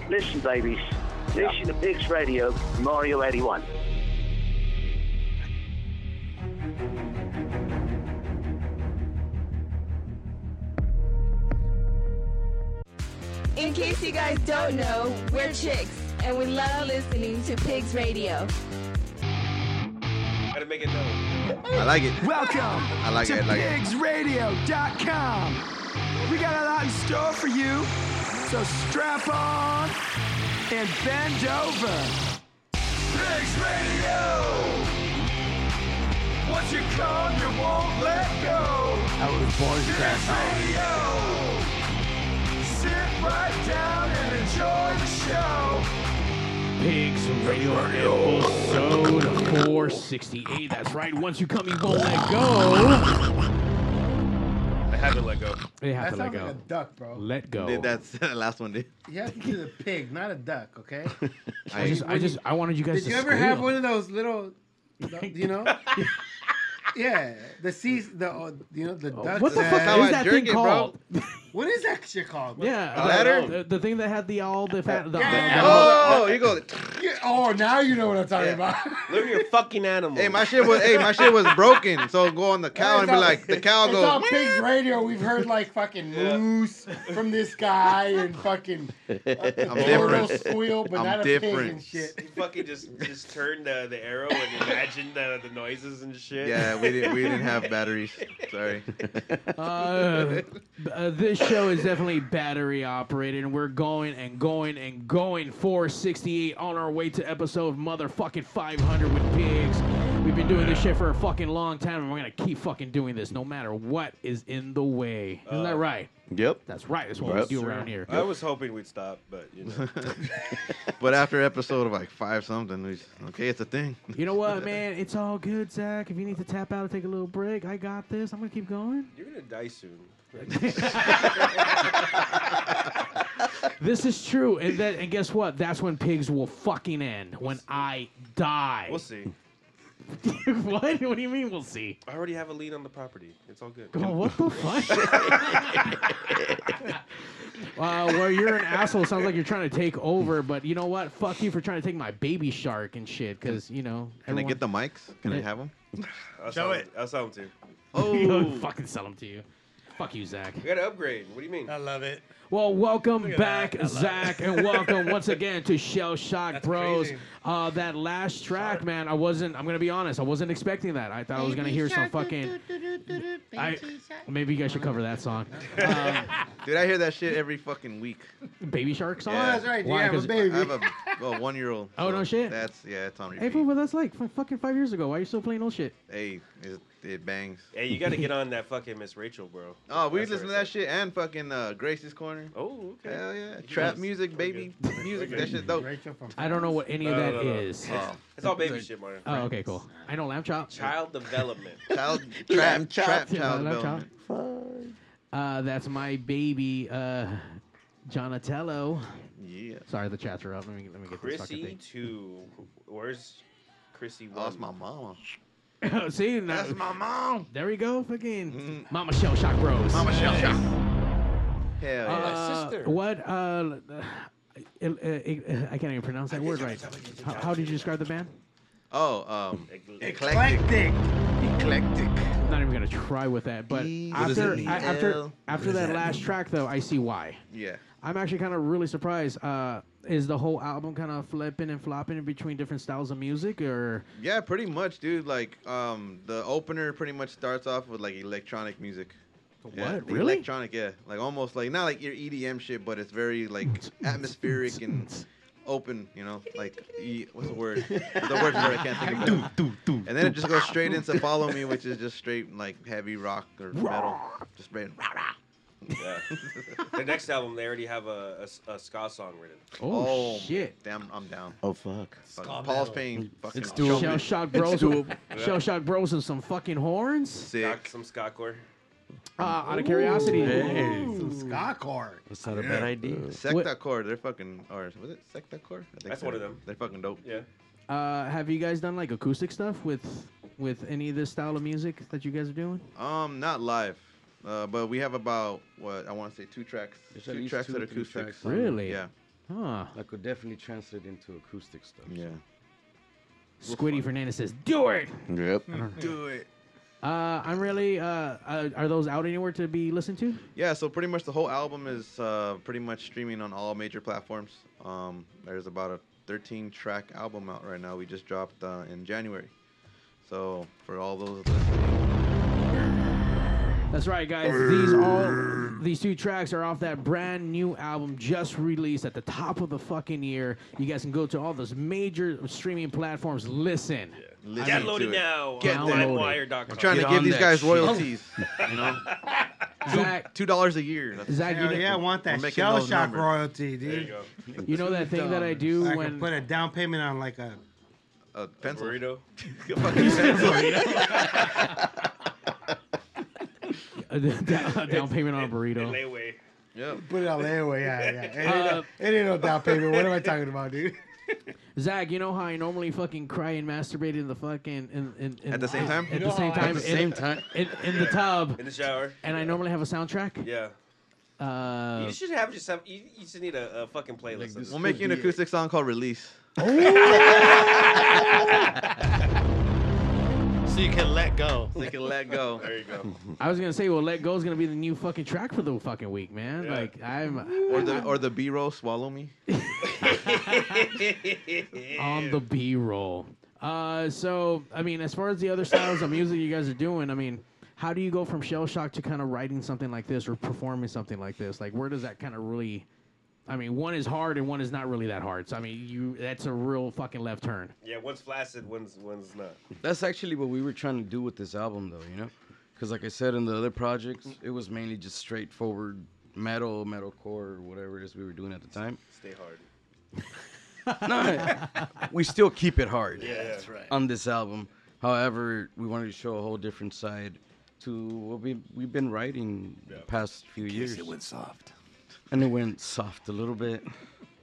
Listen, babies. Listen to Pigs Radio, Mario 81. In case you guys don't know, we're chicks, and we love listening to Pigs Radio. Gotta make it known. I like it. Welcome I like to it. I like pigsradio.com. We got a lot in store for you, so strap on and bend over. Pigs Radio. Once you come, you won't let go. I was born to Pigs. Radio. Sit right down and enjoy the show. Pigs Radio episode 468. That's right. Once you come, you won't let go. I haven't let go. They have That to let sounds go. like a duck, bro. Let go. Dude, that's the last one, dude. You have to do the pig, not a duck, okay? I just, I just, I wanted you guys Did to you ever have squeal. one of those little, you know? yeah, the seas, the uh, you know the ducks. What the that- fuck is that thing called? What is that shit called? What- Yeah, A ladder? The, the thing that had the all the fat. The, Yeah. the- Oh, you go. Yeah, oh, now you know what I'm talking Yeah. about. Look at your fucking animal. Hey, my shit was. Hey, my shit was broken. So go on the cow and be It's like, the cow It's on goes. Pigs Radio. We've heard like fucking moose from this guy and fucking a, a I'm turtle different. squeal, but I'm not a pig different. and shit. You fucking just just turn the, the arrow and imagine the, the noises and shit. Yeah, we didn't. We didn't have batteries. Sorry. Uh, uh, this show is definitely battery operated, and we're going and going and going. 468 on our way to episode motherfucking 500 with pigs. We've been doing this shit for a fucking long time, and we're gonna keep fucking doing this no matter what is in the way. Isn't that Uh, right? Yep. That's right. That's what Yep. we do around here. I was hoping we'd stop, but you know. But after episode of like five something, we just, okay, it's a thing. You know what, man? It's all good, Zach. If you need to tap out and take a little break, I got this. I'm gonna keep going. You're gonna die soon. This is true, and that and guess what? That's when pigs will fucking end. When I die. We'll see. what? What do you mean? We'll see. I already have a lien on the property. It's all good. Oh, what the fuck? uh, well, you're an asshole. Sounds like you're trying to take over, but you know what? Fuck you for trying to take my baby shark and shit. Because you know. Can I everyone- get the mics? Can I have them? I'll Show sell it. I'll sell them to you. Oh, fucking sell them to you. Fuck you, Zach. We gotta upgrade. What do you mean? I love it. Well, welcome back, that. Zach, and welcome once again to Shell Shock That's Bros. Uh, that last track, man, I wasn't. I'm gonna be honest. I wasn't expecting that. I thought I was gonna hear some fucking. I, maybe you guys should cover that song. Um, Dude, I hear that shit every fucking week. baby Shark song. Oh, that's right. You Why? have a 'Cause- baby. I have a well, one year old. Oh, no shit. That's yeah, it's on Hey, repeat. fool, but that's like from fucking five years ago. Why are you still playing old shit? Hey, it, it bangs. Hey, you gotta get on that fucking Miss Rachel, bro. Oh, we That's listen to that shit and fucking uh, Gracie's Corner. Oh, okay. Hell yeah, trap music, baby, music. That shit dope. Rachel from I don't know what any of No, that no, no. is. Oh, It's all baby shit, Mario. Oh, okay, cool. I know Lamb Chop. Child development. child Lamb trap, chop. trap, child lamb development. Uh, that's my baby, uh, Jonatello. Yeah. Sorry, the chats are up. Let me let me get this fucking Chrissy thing. two. Where's Chrissy one? Oh, that's my mama. See, now, That's my mom. there we go. Fucking Mm. Mama Shell Shock Bros. Mama shell shock. Hell yeah. Uh, sister. What? Uh, uh, uh, uh, I can't even pronounce that word right. How, how did you describe the band? oh, um, Eclectic. eclectic. I'm not even gonna try with that. But E- What does it after? I, after L? after that last track, though, I see why. Yeah. I'm actually kind of really surprised. Uh, is the whole album kind of flipping and flopping in between different styles of music, or Yeah, pretty much, dude. Like, um, the opener pretty much starts off with like electronic music. What? the Really? Electronic, yeah. Like almost like not like your EDM shit, but it's very like atmospheric and open. You know, like e, what's the word? the word's word I can't think of. it. And then it just goes straight into "Follow Me," which is just straight like heavy rock or metal, just straight. Yeah. the next album, they already have a a ska song written. oh, shit. Damn, I'm down. Oh fuck. Fuck, Ska Paul's metal. Payne. Fucking It's show doable. Shell Shock Bros. doable. Shell Shock Bros and some fucking horns. Ska, Sick. some ska core. Uh, out of curiosity. Hey. Some ska core. That's not a bad idea. Secta Core, they're fucking, or was it Secta Core? I think That's so. one of them. They're fucking dope. Yeah. Uh, have you guys done like acoustic stuff with with any of this style of music that you guys are doing? Um, not live, uh, but we have about what I want to say two tracks. There's two tracks two that are three acoustic. tracks. Really? Yeah. Huh. That could definitely translate into acoustic stuff. Yeah. Squiddy Fernandez says, "Do it." Yep. Do it. Uh, I'm really. Uh, uh, are those out anywhere to be listened to? Yeah, so pretty much the whole album is uh, pretty much streaming on all major platforms. Um, there's about a 13 track album out right now. We just dropped uh, in January. So for all those That's right, guys. These all these two tracks are off that brand new album just released at the top of the fucking year. You guys can go to all those major streaming platforms. Listen. Listen Download to it it. now Get on that. LimeWire.com. I'm trying Get to give these guys shit. royalties. you know, Zach, two dollars a year. That's, Zach, you Hell know, yeah, I want that making shell shock numbers. royalty, There you dude. go. you know that thing that I do I when can put a down payment on like a a pencil. Burrito. A fucking pencil. a down, payment on a burrito. Layaway. Yep. put it on layaway. Yeah, yeah. It ain't, Uh, no, it ain't no down payment. What am I talking about, dude? Zach, you know how I normally fucking cry and masturbate in the fucking in, in, in At the same time? At You the know same how I- time. At the in- same time? In, in the tub. In the shower. And I normally have a soundtrack. Yeah. Uh, you should have just some. You, you just need a, a fucking playlist. of We'll make you an acoustic song called Release. So you can let go. So you can let go. There you go. I was gonna say, well, "Let Go" is gonna be the new fucking track for the fucking week, man. Yeah. Like I'm Or the or the B roll, swallow me. on the B roll. Uh, so I mean, as far as the other styles of music you guys are doing, I mean, how do you go from shell shock to kind of writing something like this or performing something like this? Like, where does that kind of really? I mean, one is hard and one is not really that hard. So I mean, you that's a real fucking left turn. Yeah, one's flaccid, one's one's not. That's actually what we were trying to do with this album, though. You know, because like I said in the other projects, it was mainly just straightforward metal, metalcore, or whatever it is we were doing at the time. Stay hard. no, we still keep it hard. Yeah, that's right. On this album, however, we wanted to show a whole different side to what we we've been writing the past few years. it went soft. And it went soft a little bit.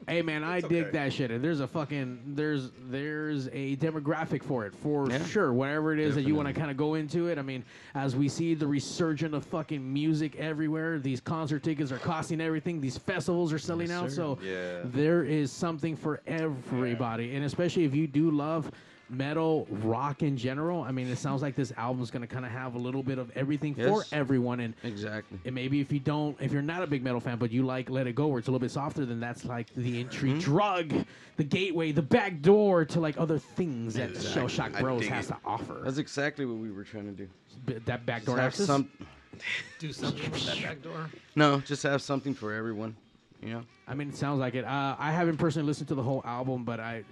Hey man, I dig that shit. And there's a fucking there's there's a demographic for it for Yeah. sure. Whatever it is that you want to kind of go into it. I mean, as we see the resurgence of fucking music everywhere, these concert tickets are costing everything. These festivals are selling Yes, out. sir. So Yeah. there is something for everybody, and especially if you do love metal, rock in general. I mean, it sounds like this album's gonna kind of have a little bit of everything for everyone. And Exactly. and maybe if you don't, if you're not a big metal fan, but you like Let It Go, where it's a little bit softer, then that's like the entry Mm-hmm. drug, the gateway, the back door to like other things that Exactly. Shell Shock I Bros has it. to offer. That's exactly what we were trying to do. B- that back door have access. some- Do something with that back door. no, just have something for everyone. You know. I mean, it sounds like it. Uh, I haven't personally listened to the whole album, but I,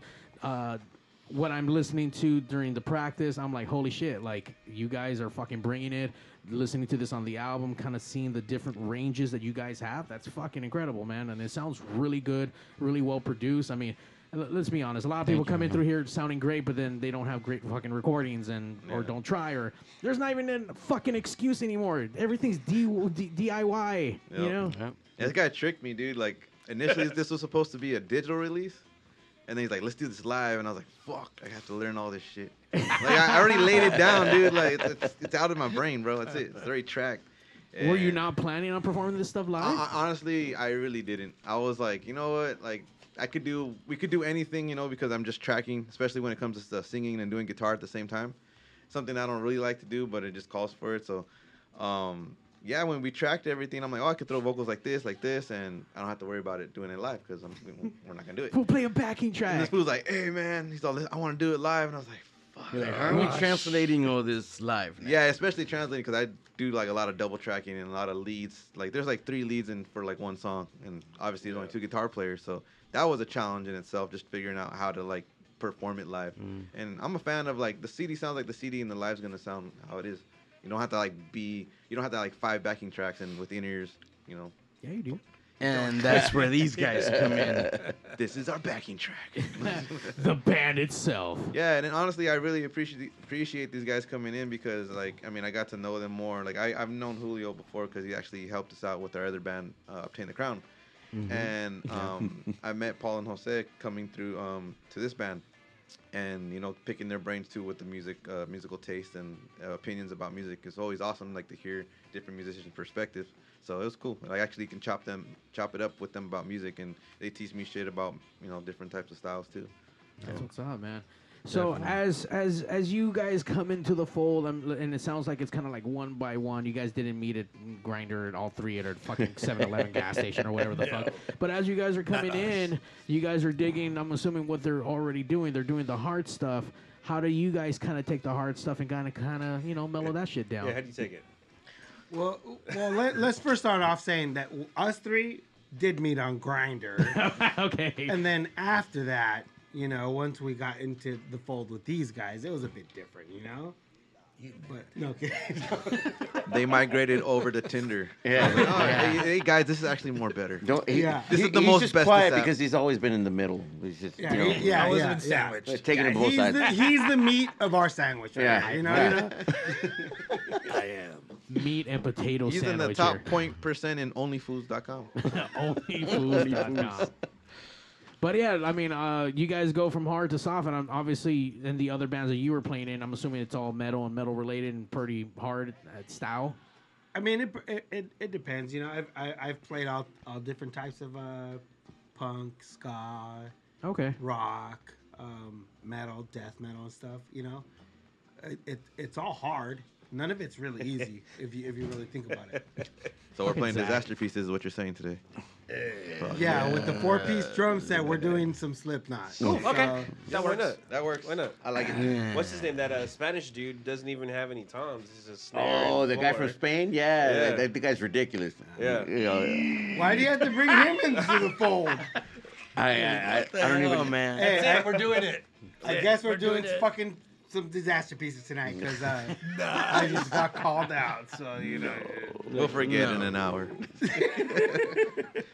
uh, what I'm listening to during the practice, I'm like, holy shit! Like you guys are fucking bringing it. Listening to this on the album, kind of seeing the different ranges that you guys have, that's fucking incredible, man. And it sounds really good, really well produced. I mean. l- Let's be honest. A lot of people Thank you, come in man. through here sounding great, but then they don't have great fucking recordings and or don't try or there's not even a fucking excuse anymore. Everything's D- D- DIY. You Yep. know. Yep. Yeah, this guy tricked me, dude. Like initially, this was supposed to be a digital release, and then he's like, "Let's do this live," and I was like, "Fuck, I have to learn all this shit." like I I already laid it down, dude. Like it's, it's out of my brain, bro. That's it. It's already tracked. Were you not planning on performing this stuff live? Hon- Honestly, I really didn't. I was like, you know what? Like, I could do, we could do anything, you know, because I'm just tracking, especially when it comes to stuff, singing and doing guitar at the same time. Something I don't really like to do, but it just calls for it. So, um, yeah, when we tracked everything, I'm like, oh, I could throw vocals like this, like this, and I don't have to worry about it doing it live because we're not gonna do it. We'll play a backing track. And track. this fool's like, hey man, he's all, I want to do it live, and I was like, fuck. You're like, how are we translating all this live? now? yeah, especially translating because I do like a lot of double tracking and a lot of leads. Like there's like three leads in for like one song, and obviously there's only two guitar players, so that was a challenge in itself, just figuring out how to like perform it live. Mm. And I'm a fan of like the CD sounds like the CD, and the live's gonna sound how it is. You don't have to like be, you don't have to like five backing tracks and with in ears, you know. Yeah, you do. And that's where these guys come in. This is our backing track. the band itself. Yeah, and then honestly, I really appreciate appreciate these guys coming in because, like, I mean, I got to know them more. Like, I, I've known Julio before because he actually helped us out with our other band, uh, Obtain the Crown. Mhm. And um, I met Paul and Jose coming through um, to this band, and you know picking their brains too with the music, uh, musical taste and uh, opinions about music is always awesome. Like to hear different musicians' perspectives. So it was cool. I actually can chop them, chop it up with them about music, and they teach me shit about you know different types of styles too. That's So- what's up, man. So Definitely. as as as you guys come into the fold, um, and it sounds like it's kind of like one by one. You guys didn't meet at Grindr, at all three at a fucking 7-Eleven gas station or whatever the Yeah. fuck. But as you guys are coming in, you guys are digging. I'm assuming what they're already doing. They're doing the hard stuff. How do you guys kind of take the hard stuff and kind of kind of you know mellow that shit down? Yeah, how do you take it? Well, well, let, let's first start off saying that us three did meet on Grindr. okay. And then after that, you know, once we got into the fold with these guys, it was a bit different, you know. But no, okay. they migrated over to Tinder. Yeah. Like, oh, Yeah. Hey, hey, guys, this is actually more better. Don't, he, This he- is the he's most just bestest quiet because he's always been in the middle. He's just, Yeah, you know, he- yeah, I wasn't yeah, even yeah. sandwiched. uh, taking Yeah, both he's sides. the, he's the meat of our sandwich. Right Yeah. now, you know. Yeah. You know? I am. Meat and potato He's in the top here. point percent in OnlyFoods.com. onlyfoods.com. But yeah, I mean, uh, you guys go from hard to soft, and I'm obviously in the other bands that you were playing in. I'm assuming it's all metal and metal related and pretty hard at style. I mean, it, it, it, depends. You know, I've I, I've played all, all different types of uh, punk, ska, Okay. rock, um, metal, death metal, and stuff. You know, it, it it's all hard. None of it's really easy if you if you really think about it. So we're playing Exactly. disaster pieces, is what you're saying today. Fuck Yeah, with the four piece drum set, we're doing some Slipknot. Cool. So- Okay. That Why works. not? That works. Why not? I like it. What's his name? That uh, Spanish dude doesn't even have any toms. He's a snare. Oh, the guy floor. from Spain? Yeah, Yeah. That, that guy's ridiculous. Yeah. You know, Why do you have to bring him into the fold? I, I, I, I don't even. man. Hey, That's I- it. We're doing it. I guess we're, we're doing, doing fucking some disaster pieces tonight because uh, I just got called out. So you know. We'll forget in an hour.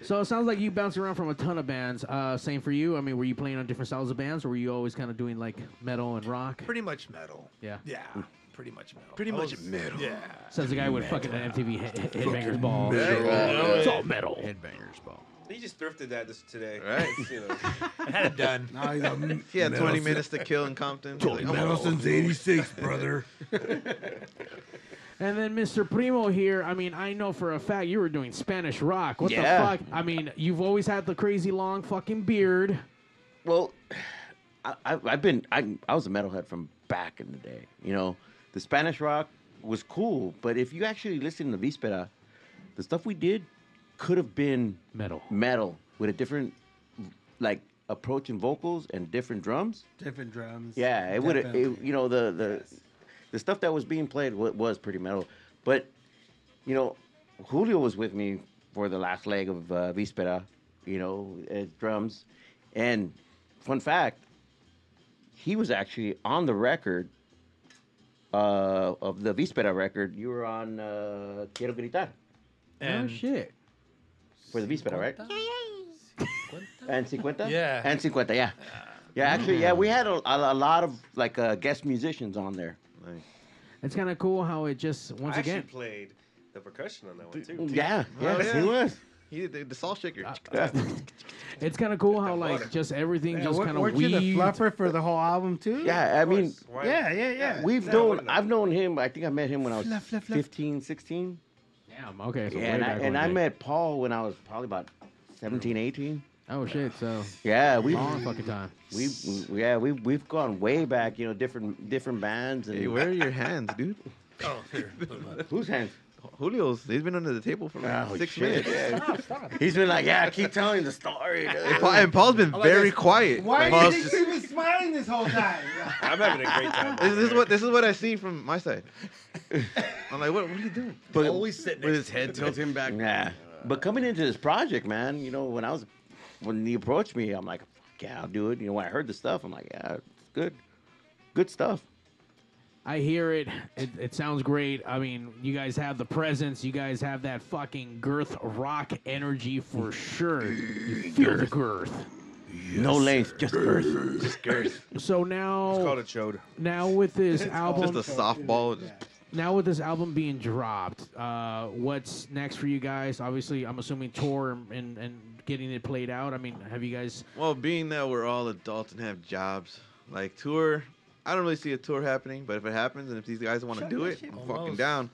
So it sounds like you bounced around from a ton of bands. Uh, same for you. I mean, were you playing on different styles of bands, or were you always kind of doing like metal and rock? Pretty much metal. Yeah. Yeah. Pretty much metal. Pretty I much was- metal. Yeah. Says the guy with fucking the MTV he- he- Headbangers Ball. metal. It's all metal. Headbangers ball. He just thrifted that this today. Right. You know. Had it done. No, he's a He had metal 20 sin- minutes to kill in Compton. He's like, metal since '86, brother. And then Mr. Primo here, I mean, I know for a fact you were doing Spanish rock. What Yeah. the fuck? I mean, you've always had the crazy long fucking beard. Well, I, I, I've been. I, I was a metalhead from back in the day. You know, the Spanish rock was cool, but if you actually listen to Vispera, the stuff we did could have been Metal. metal with a different, like, approach in vocals and different drums. Different drums. Yeah, it would. have You know, the the the stuff that was being played wa- was pretty metal, but you know, Julio was with me for the last leg of uh, Vispera. You know, as drums, and fun fact, he was actually on the record uh, of the Vispera record. You were on uh, Quiero Gritar oh, shit. for the Vispera, right? And Cincuenta? Yeah. And Cincuenta, yeah. Yeah, actually, yeah, we had a, a, a lot of like uh, guest musicians on there. Nice. It's kind of cool how it just, once I actually again, played the percussion on that one too. Yeah, Oh, yeah. he was. He the, the salt shaker. Ah, it's kind of cool how like just everything Yeah, just kind of weren't you the weaved. fluffer for the whole album too? Yeah, I mean, Why- Yeah, yeah, yeah. we've Yeah, known, I? I've known him, I think I met him when I was Fluff, fluff, fluff. 15, 16. Damn, okay. So Yeah, way and I, and I met Paul when I was probably about 17, 18. Oh, shit. So, Yeah, we long fucking time. we we- yeah we we've gone way back, you know, different different bands and Hey, where are your hands, dude? Oh, here. Put 'em up. whose hands? Julio's. He's been under the table for like Oh, six shit, minutes. yeah. He's been like, yeah, keep telling the story. And, Paul, and Paul's been very quiet. Why Paul's do you just- think he was smiling this whole time? I'm having a great time. this, this is what this is what I see from my side. I'm like, what, what are you doing? But- Always sitting With his head tilting back. Yeah. But coming into this project, man, you know, when I was when he approached me, I'm like, yeah, I'll do it. You know, when I heard the stuff, I'm like, yeah, it's good. Good stuff. I hear it. it. It sounds great. I mean, you guys have the presence. You guys have that fucking girth rock energy for sure. You feel the girth. no length, just girth. Just girth. So It's now, called a chode. now with this album, Just a softball. Just, now with this album being dropped, uh, what's next for you guys? Obviously, I'm assuming tour and, and getting it played out. I mean, have you guys? well, being that we're all adults and have jobs, Like tour, I don't really see a tour happening, but if it happens and if these guys want to do it. I'm fucking Almost. down.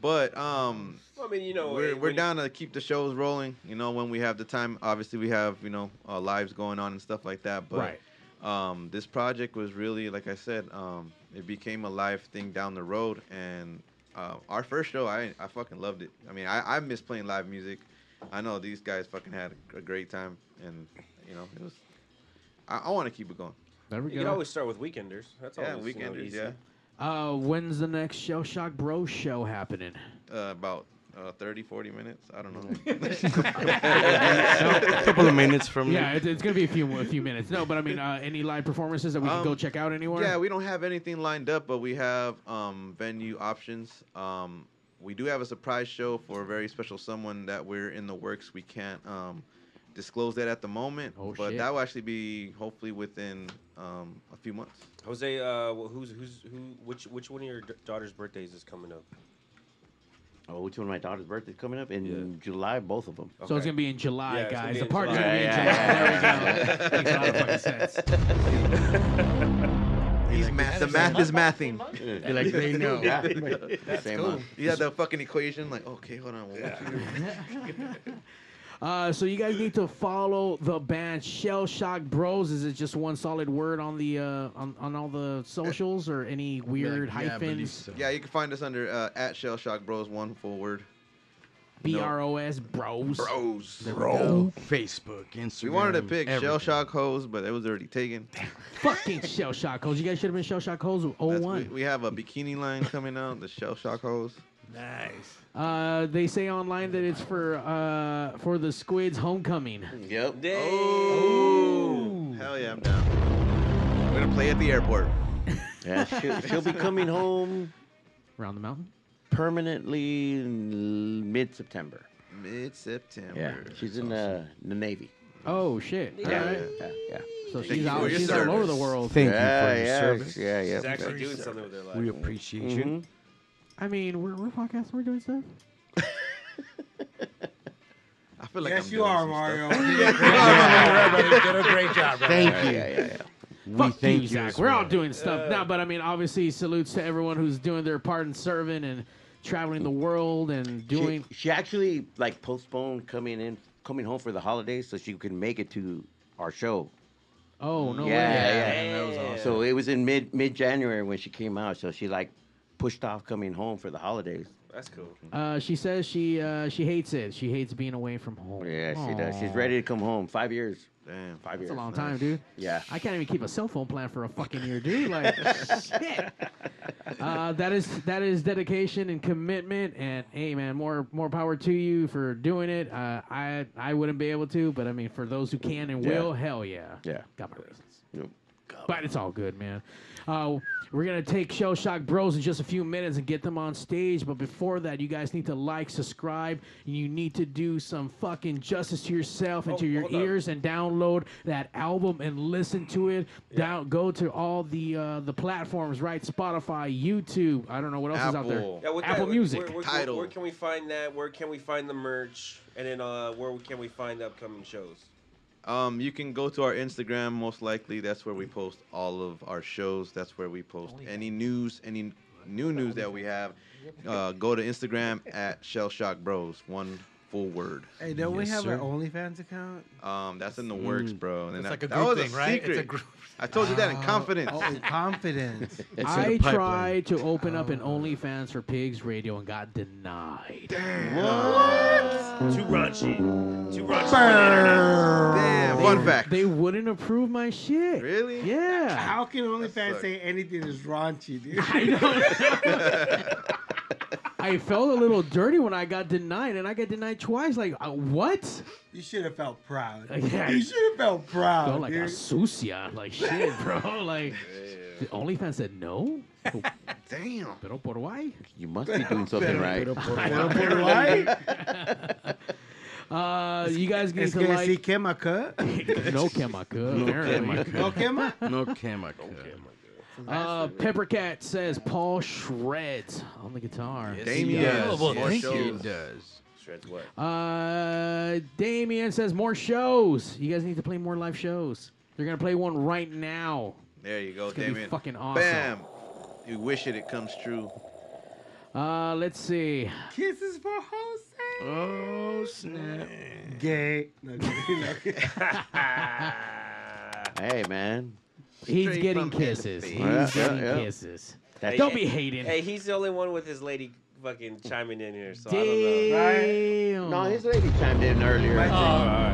But um, Well, I mean, you know, we're we're you- down to keep the shows rolling. You know, when we have the time. Obviously, we have you know uh, lives going on and stuff like that. But Right. um, this project was really, like I said, um, it became a live thing down the road. And uh, our first show, I I fucking loved it. I mean, I, I miss playing live music. I know these guys fucking had a great time, and you know, it was. I, I want to keep it going. There we You go. can always start with weekenders. That's Yeah, always you know, Weekenders, easy. yeah. Uh, when's the next Shell Shock Bro show happening? Uh, about uh, 30, 40 minutes. I don't know. A couple of minutes from yeah, it's, it's gonna be a few a few minutes. No, but I mean, uh, any live performances that we can go Um, check out anywhere? Yeah, we don't have anything lined up, but we have um, venue options. Um, we do have a surprise show for a very special someone that we're in the works. We can't um, disclose that at the moment, Oh, but shit. that will actually be hopefully within um, a few months. Jose, uh, who's who's who? Which which one of your daughter's birthdays is coming up? Oh, which one of my daughter's birthdays coming up in July? Both of them. So it's gonna be in July, Yeah, it's gonna guys. be The in party's July. gonna be in July. There we go. Makes a lot of fucking sense. He's math. The math is mathing. You're like, they know. Yeah. That's Same cool. month. You have the fucking equation, like, okay, hold on. well, what you do? Uh, so you guys need to follow the band Shell Shock Bros. Is it just one solid word on the uh, on, on all the socials or any weird hyphens? Yeah, you can find us under uh, at Shell Shock Bros. One full word. B R O S Bros. Bros. There we. Facebook, Instagram. We wanted to pick Shell. Shock Hose, but it was already taken. Fucking Shell Shock Hoes. You guys should have been Shell Shock Hoes That's- 01. we, we have a bikini line coming out, the Shell Shock Hose. Nice. Uh, they say online that it's for uh, for the Squid's homecoming. Yep. Oh, hell yeah, I'm down. We're gonna play at the airport. Yeah, she'll, she'll be coming home Around the mountain? permanently in mid September. Mid September. Yeah, she's in uh, the Navy. Oh shit! Yeah, All right. yeah, yeah. So Thank she's you out. for your She's all over the world. Thank yeah, you for your yeah, service. Yeah, yeah. She's actually doing something with her life. We appreciate you. Mhm. I mean, we're we're podcasting. We're doing stuff. I feel like yes, I'm you doing are, some Mario. stuff. You did a great job, brother. Thank Yeah, you. yeah, yeah, yeah. We Fuck thank you, you. Zach. as We're all well. doing stuff uh, now, but I mean, obviously, salutes to everyone who's doing their part in serving and traveling the world and doing. She, she actually like postponed coming in, coming home for the holidays so she could make it to our show. oh no yeah, way! yeah. Man, that was awesome. So it was in mid mid January when she came out. So she like pushed off coming home for the holidays. That's cool. Uh, she says she uh, she hates it. She hates being away from home. Yeah, she does. She's ready to come home. Five years. Damn. Five That's years. a long time, dude. Yeah. I can't even keep a cell phone plan for a fucking year, dude. Like, shit. Uh, that is that is dedication and commitment, and hey, man, more more power to you for doing it. Uh, I I wouldn't be able to, but I mean, for those who can and Yeah. will, hell yeah, Yeah. got my reasons. Yep. But it's all good, man. Uh, we're gonna take Shell Shock Bros in just a few minutes and get them on stage. But before that, you guys need to like, subscribe. and You need to do some fucking justice to yourself and Oh, to your hold up. ears and download that album and listen to it. Down, go to all the uh, the platforms, right? Spotify, YouTube. I don't know what else is out there. Apple. Yeah, with Apple that, Music. Where, where, Tidal. Where, where can we find that? Where can we find the merch? And then uh, where can we find the upcoming shows? Um, you can go to our Instagram. Most likely, that's where we post all of our shows. That's where we post any news, any new news that we have. Uh, go to Instagram at Shell Shock Bros. One full word. Hey, don't we Yes, have sir. an OnlyFans account? Um, that's in the works, bro. And It's that, like a that group was thing, right? It's a secret. group. I told you that in confidence. Oh, in confidence. It's in I the pipeline. tried to open up an OnlyFans for Pigs Radio and got denied. Too raunchy. Too raunchy. for the internet. Damn. Fun fact. They wouldn't approve my shit. Really? Yeah. How can OnlyFans sucks. say anything is raunchy, dude? I felt a little dirty when I got denied, and I got denied twice. Like, uh, what? You should have felt proud. Yeah. You should have felt proud. Felt like a dude. sucia. Like, shit, bro. Like, the OnlyFans said no. Damn. Pero por why? You must be doing something right. Pero por why? Uh, you guys need It's to gonna see like. Kema cut. no Kemaka. No Kema? No camera. Uh, Peppercat says Paul shreds on the guitar. Damien. Oh, well, More thank shows. you. He does. Shreds what? Uh, Damien says more shows. You guys need to play more live shows. They're gonna play one right now. There you go, It's gonna be fucking awesome. Bam. You wish it, it comes true. Uh, let's see. Kisses for Jose. Oh snap! Gay. No, kidding, no. Hey, man. He's Straight getting from kisses. LFA. He's Yeah, getting yeah, yeah. kisses. That's- Don't be hating. Hey, he's the only one with his lady fucking chiming in here, so I don't know. Damn. No, his lady chimed in earlier. I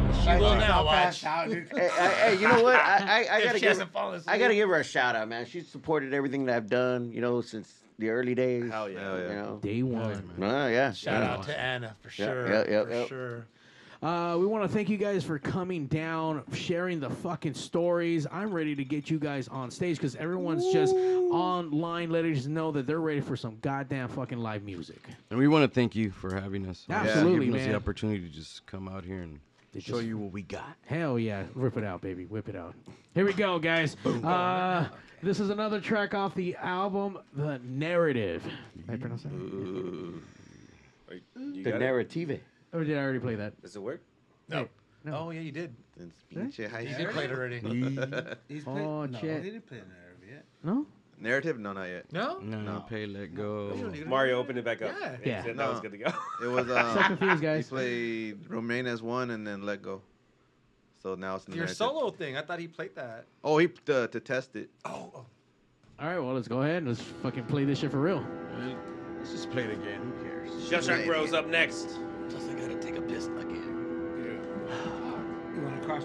think. She Right, will now watch. passed out, dude. Hey, hey, hey, you know what? I, I, I gotta give. hasn't I gotta give her a shout out, man. She's supported everything that I've done, you know, since the early days. Hell yeah. Hell yeah. You know. Day one. Uh, yeah. Shout yeah. out to Anna for Yeah, sure. yeah, yeah, for yeah. sure. Uh, we want to thank you guys for coming down, sharing the fucking stories. I'm ready to get you guys on stage because everyone's just online letting us know that they're ready for some goddamn fucking live music. And we want to thank you for having us. Absolutely, giving us man. the opportunity to just come out here and They show just- you what we got. Hell yeah. Rip it out, baby. Whip it out. Here we go, guys. Uh, this is another track off the album, The Narrative. Did I pronounce that? Are you- you The got it? narrative. Or did I already play that? Does it work? No. No. Oh yeah, you did. Since pinche high You did play it already. He's Oh, played, no, shit. he didn't play Nerve yet. No? Narrative? No, not yet. No. No, No. pay, let go. Mario opened it back up. Yeah. And Yeah. said No. that was good to go. It was So um, confused, he guys. played Romaine as one and then let go. So now it's the Your narrative. solo thing. I thought he played that. Oh, he uh, to test it. Oh. oh. All right, well, let's go ahead and let's fucking play this shit for real. Let's just play it again. Who cares? Shell Shock Bros up next. Take a piss again. You want to cross?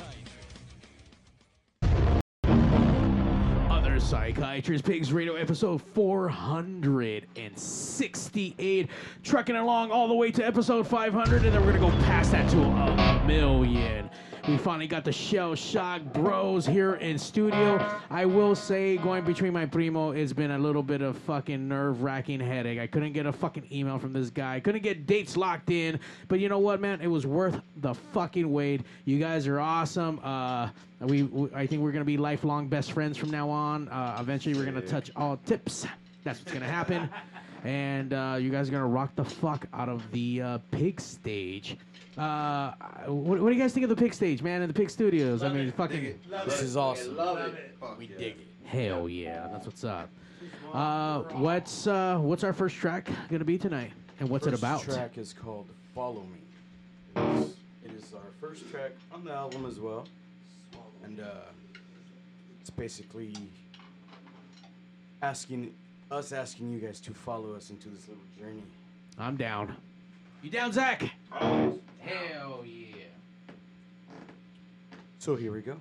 Psychiatrist Pigs Radio episode 468. Trucking along all the way to episode 500, and then we're going to go past that to a million. We finally got the ShellShock Bros here in studio. I will say, going between my primo, it's been a little bit of fucking nerve wracking headache. I couldn't get a fucking email from this guy. Couldn't get dates locked in. But you know what, man? It was worth the fucking wait. You guys are awesome. Uh, we, we I think we're gonna be lifelong best friends from now on. Uh, eventually, we're gonna touch all tips. That's what's gonna happen. And uh, you guys are gonna rock the fuck out of the uh, pig stage. Uh, what, what do you guys think of the pig stage, man? In the pig studios. I mean, fucking. This is awesome. We dig it. Hell yeah, that's what's up. Uh, what's uh, what's our first track gonna be tonight, and what's it about? track is called Follow Me. It is, it is our first track on the album as well. And uh, it's basically asking us asking you guys to follow us into this little journey. I'm down. You down, Zach? Hell yeah. So here we go.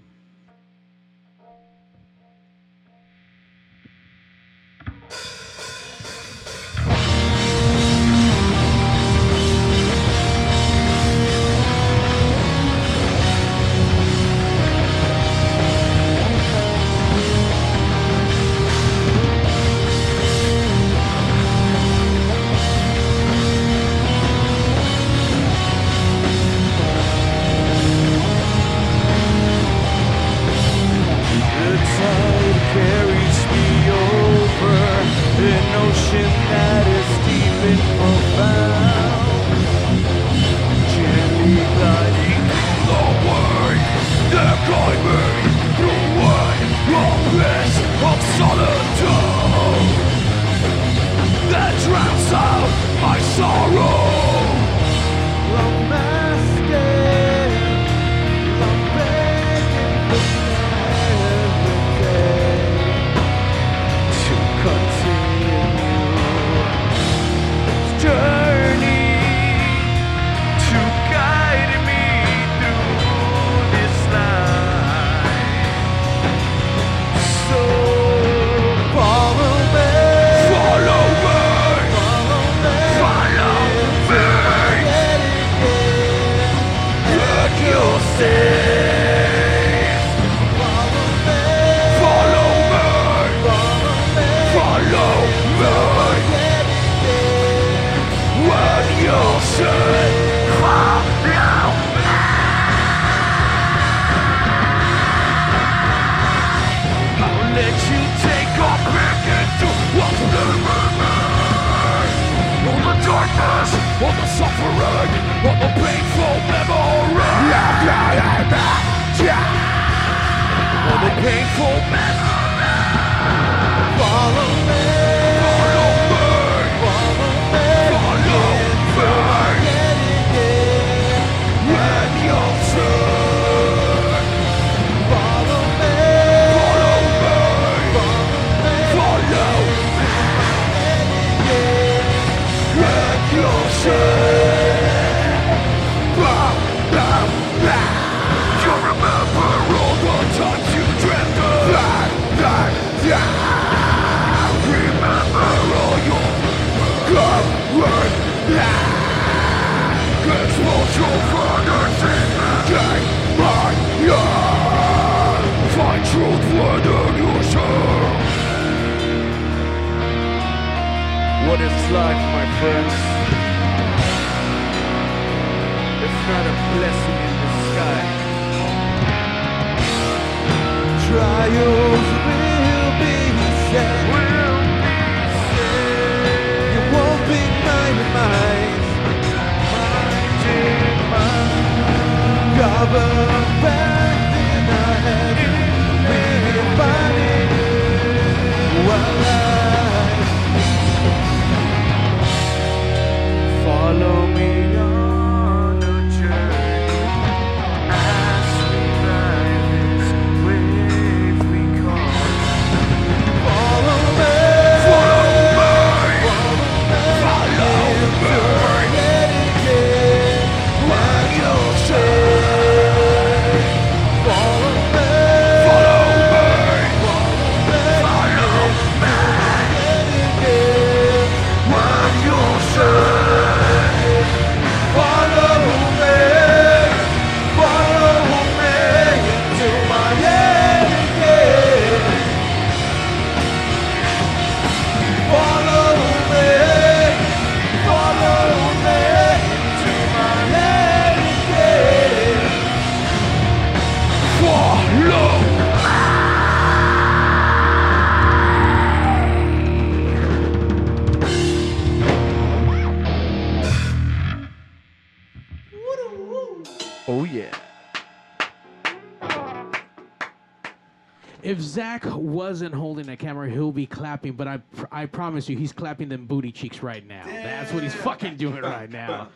Promise you, he's clapping them booty cheeks right now. That's what he's fucking doing right now.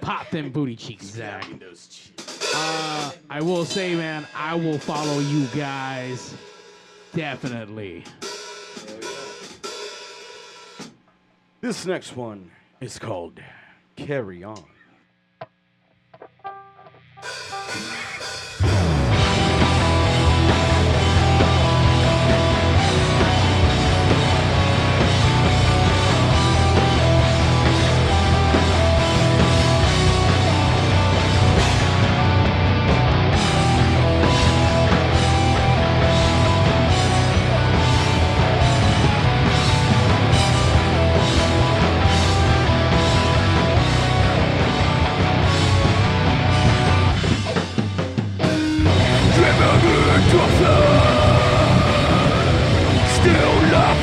Pop them booty cheeks, Zach. Uh, I will say, man, I will follow you guys. Definitely. This next one is called Carry On.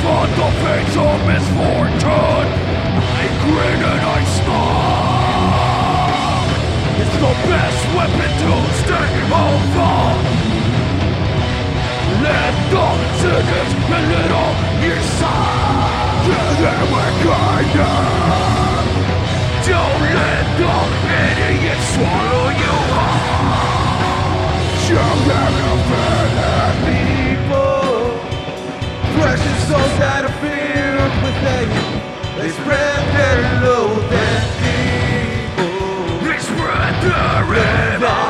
On the face of misfortune. I grin and I smile It's the best weapon to stay over Let the cynics belittle your side Together we're kinda Don't let the idiots swallow you up. You're never people. Precious souls that are filled with hate They spread their load and evil They spread their evil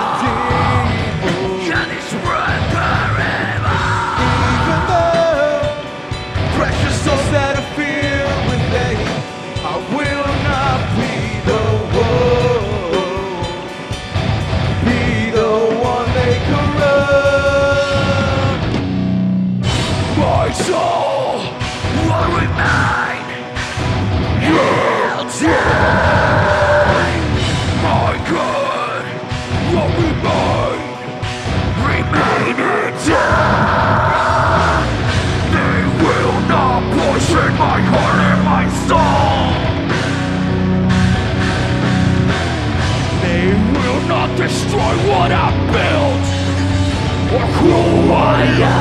who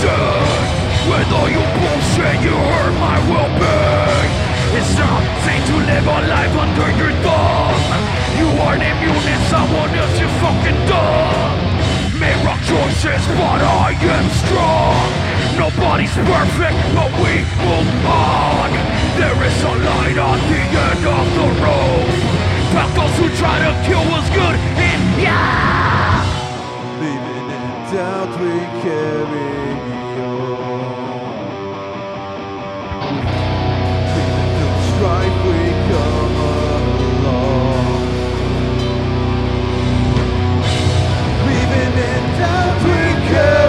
sick With all your bullshit you hurt my well-being. It's not safe to live a life under your thumb. You aren't immune to someone else you fucking dumb. Made wrong choices but I am strong. Nobody's perfect but we move on There is a light on the end of the road. About those who try to kill what's good in yeah doubt we carry on. Even strife we come along. Living in doubt we carry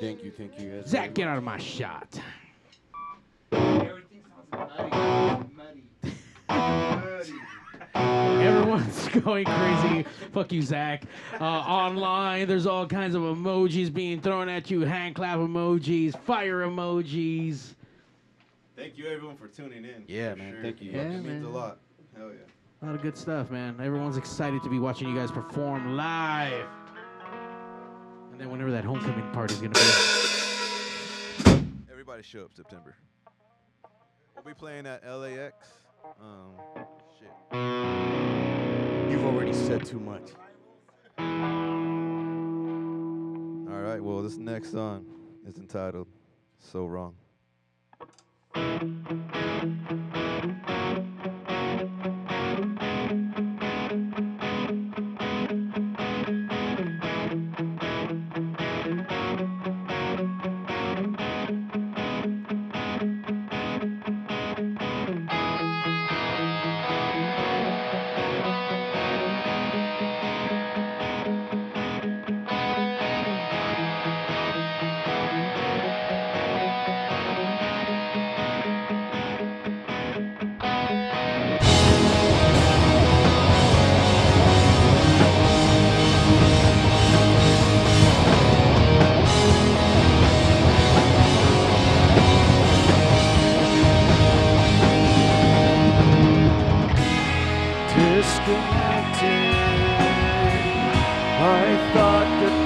Thank you, thank you. That's Zach, get out of my shot. Everyone's going crazy. Fuck you, Zach. Uh, online, there's all kinds of emojis being thrown at you hand clap emojis, fire emojis. Thank you, everyone, for tuning in. Yeah, man. Sure. Thank you. Yeah, it man. means a lot. Hell yeah. A lot of good stuff, man. Everyone's excited to be watching you guys perform live. And then whenever that homecoming party's gonna be. Everybody show up September. We'll be playing at LAX. Um, shit. You've already said too much. All right. Well, this next song is entitled "So Wrong."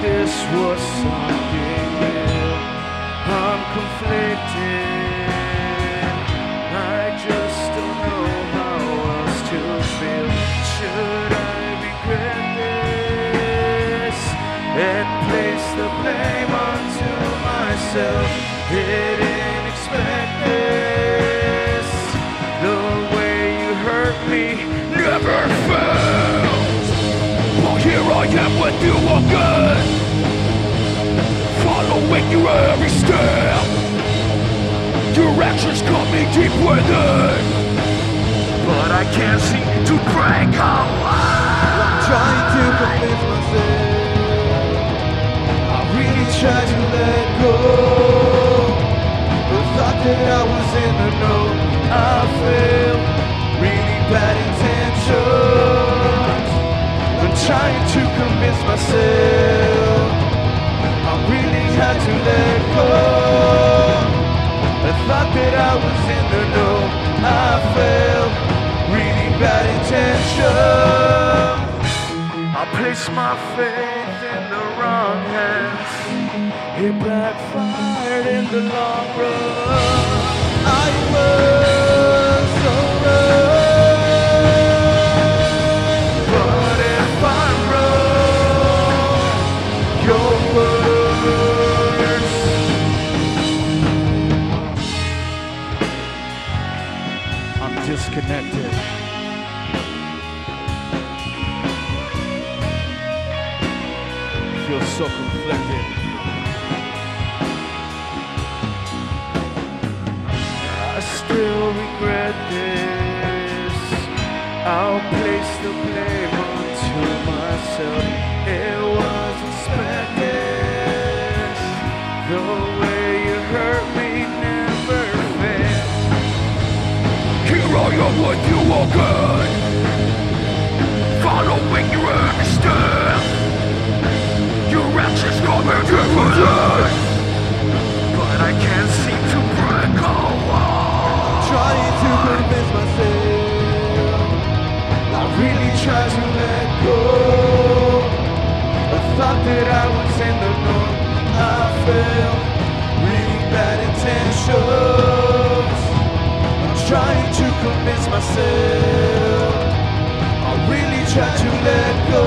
This was something real. I'm conflicted. I just don't know how else to feel. Should I regret this and place the blame onto myself? Didn't expect this. The way you hurt me never felt. I am with you again, following your every step. Your actions cut me deep within, but I can't seem to break away. I'm trying to convince myself. I really tried to let go. The thought that I was in the know, I failed. Really bad intentions. Trying to convince myself. I really had to let go. The thought that I was in the know, I failed. Really bad intentions. I placed my faith in the wrong hands. It backfired in the long run. I'm. Feel so conflicted. I still regret this. I'll place the blame onto myself. Am with you again. Following your every step. Your actions come in different. But I can't seem to break away. Trying to convince myself. I really tried to let go. I thought that I was in the know. I failed. Really bad intentions. Trying to convince myself. I really tried to let go.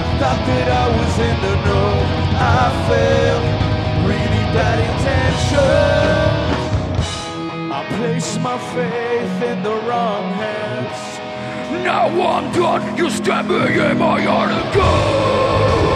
I thought that I was in the know. I failed. Really bad intentions. I placed my faith in the wrong hands. Now I'm done. You stab me in my heart again.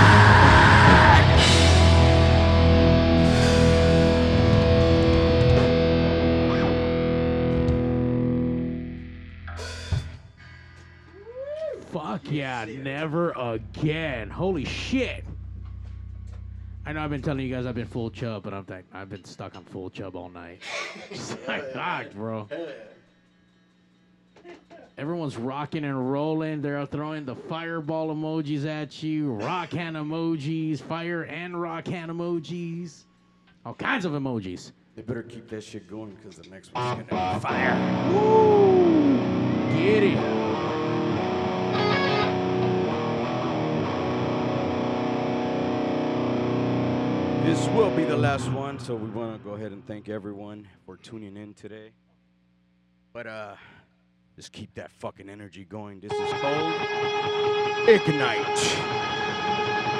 Yeah, never again. Holy shit. I know I've been telling you guys I've been full chub, but I'm like I've been stuck on full chub all night. Just bro. Everyone's rocking and rolling. They're throwing the fireball emojis at you, rock hand emojis, fire and rock hand emojis, all kinds of emojis. They better keep that shit going because the next one's gonna be fire. Woo! Get it. This will be the last one, so we want to go ahead and thank everyone for tuning in today. But uh, just keep that fucking energy going. This is cold. Ignite.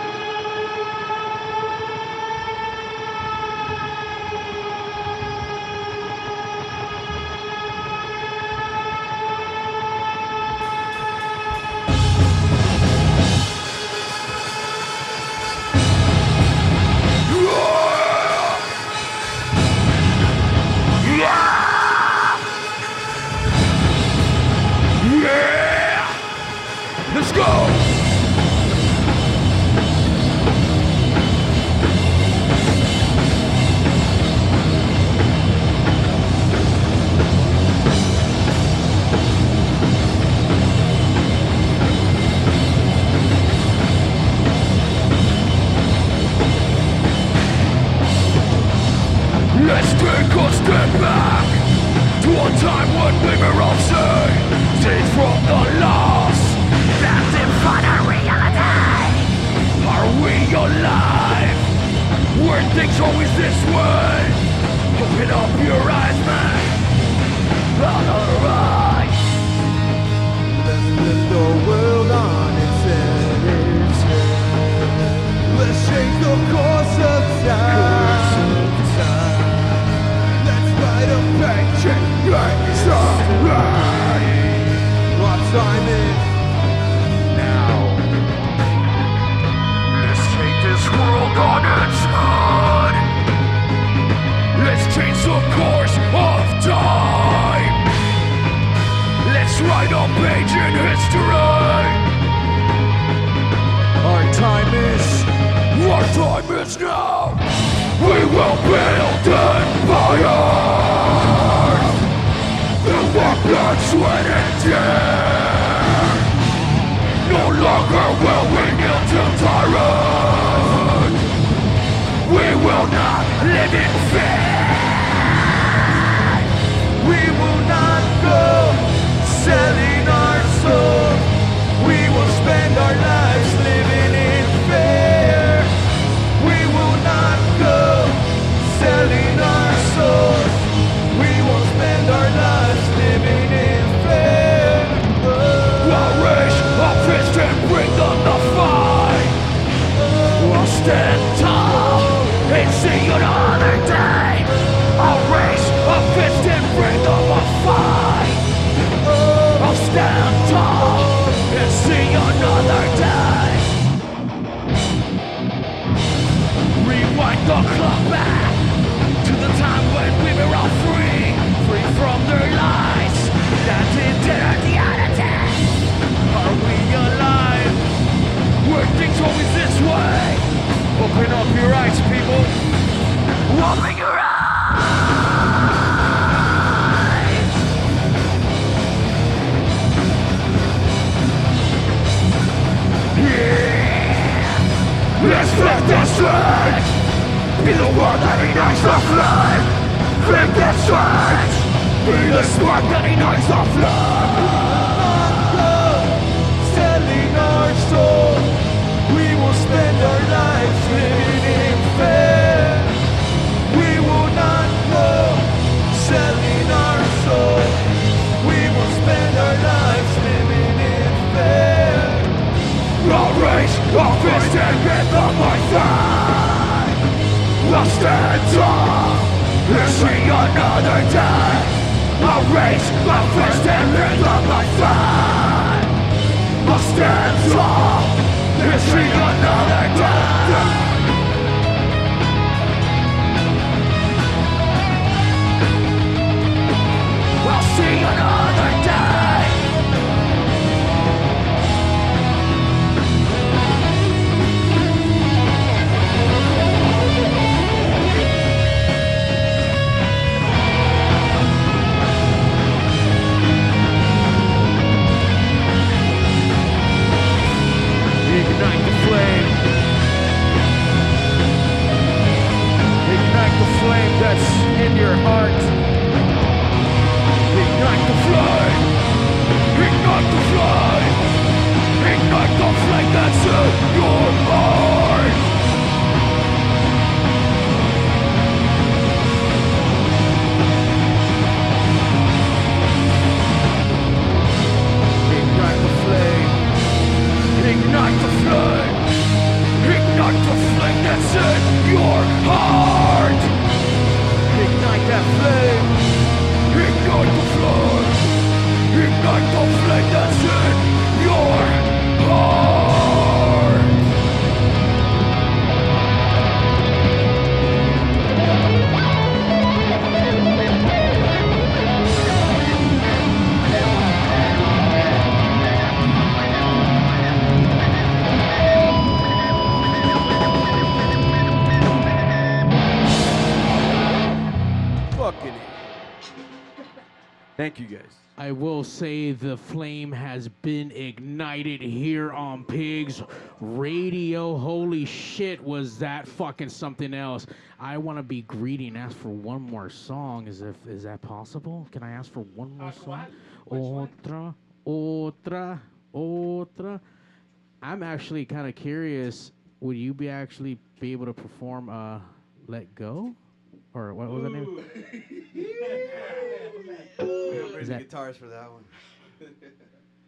Thank you guys. I will say the flame has been ignited here on Pigs Radio. Holy shit, was that fucking something else? I want to be greedy and ask for one more song. Is if is that possible? Can I ask for one more song? Otra, otra, otra. I'm actually kind of curious. Would you be actually be able to perform uh, "Let Go"? Or what was the name? Bring Is the that- guitars for that one.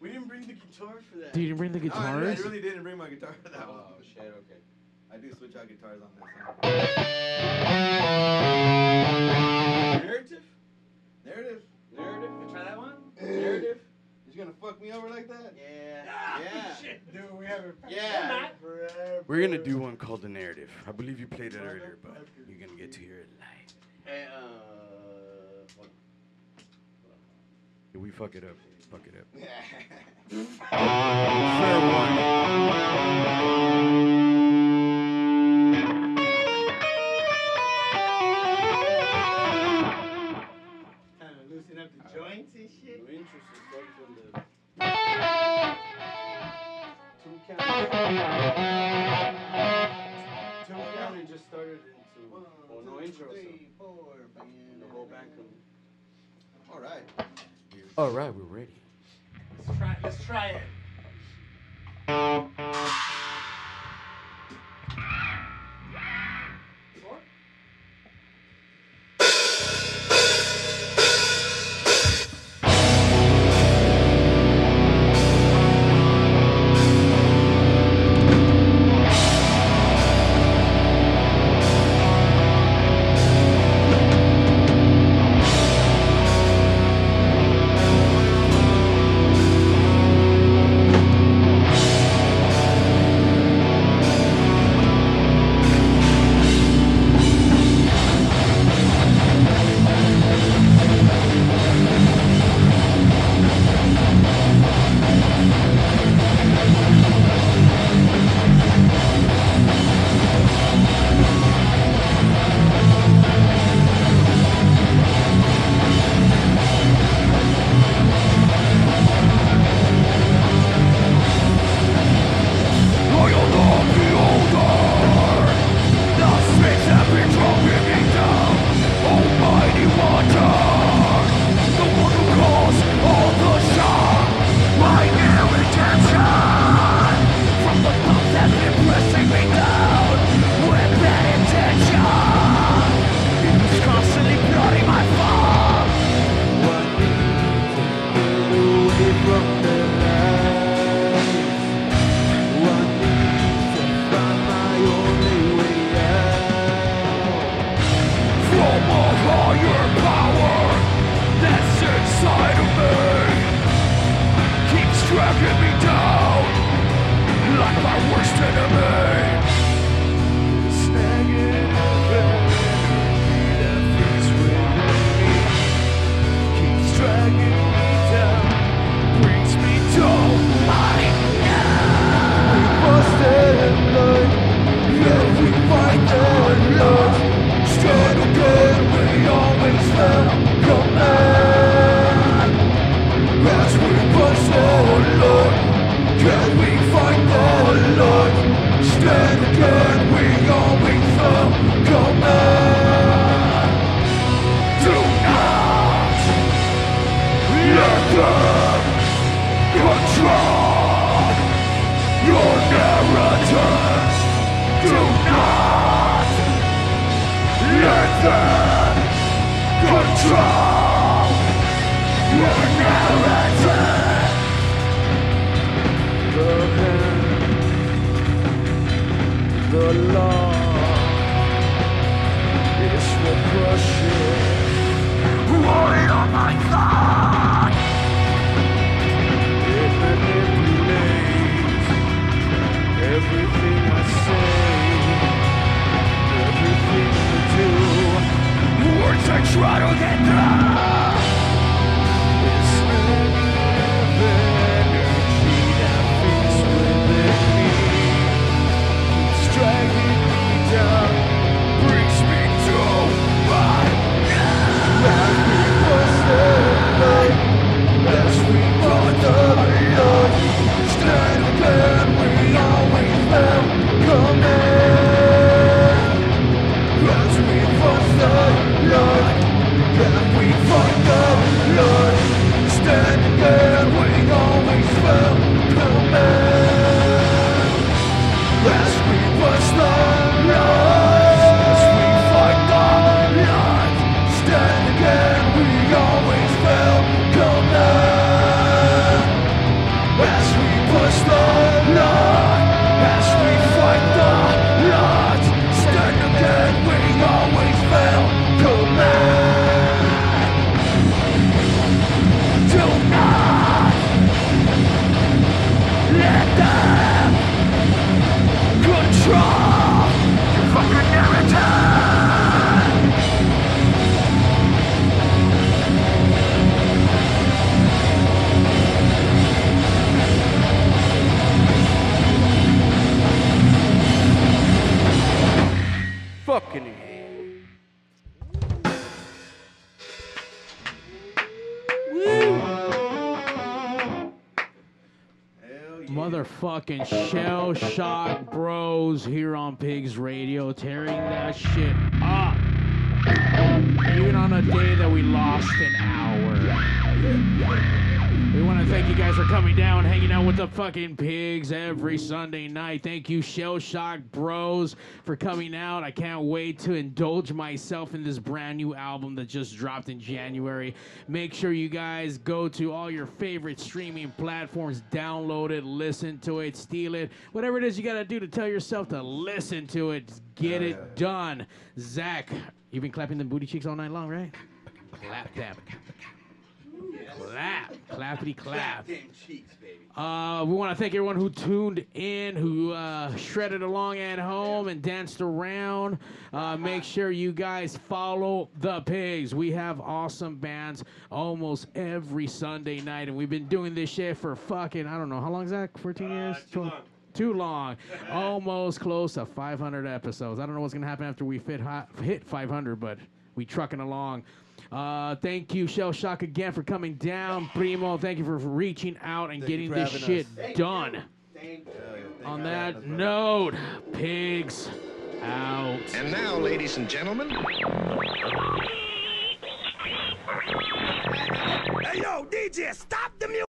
We didn't bring the guitars for that. Did you bring the No, I- I, guitars? really didn't bring my guitar for that oh, one. Oh shit, okay. I do switch out guitars on this song. Narrative? Narrative. Narrative? You try that one? Narrative. You gonna fuck me over like that? Yeah. Yeah. Dude, we haven't. Yeah. We're gonna do one called the narrative. I believe you played it earlier, but you're gonna get to hear it live. Hey, uh, what- If we fuck it up, fuck it up. Fair Kind count. Two and just started into oh no intro. So the whole band comes. All right. All right, we're ready. Let's try, let's try it. Motherfucking ShellShock Bros here on Pigs Radio, tearing that shit up. Even on a day that we lost an hour. We want to thank you guys for coming down, hanging out with the fucking pigs every Sunday night. Thank you, ShellShock Bros, for coming out. I can't wait to indulge myself in this brand new album that just dropped in January. Make sure you guys go to all your favorite streaming platforms, download it, listen to it, steal it, whatever it is you got to do to tell yourself to listen to it. Get oh, it done. Zach, you've been clapping them booty cheeks all night long, right? Clap, clap. Clap, clappity clap. Damn cheeks, baby. Uh, we want to thank everyone who tuned in, who uh, shredded along at home and danced around. Uh, make sure you guys follow the pigs. We have awesome bands almost every Sunday night, and we've been doing this shit for fucking I don't know how long, is that? 14 years? Too long. Too long. Almost close to 500 episodes. I don't know what's gonna happen after we fit hot, hit 500, but we trucking along. Uh, thank you, ShellShock, again for coming down. Primo, thank you for reaching out and getting this shit us. Thank done. Thank On that note, pigs out. And now, ladies and gentlemen. Hey yo, DJ, stop the music!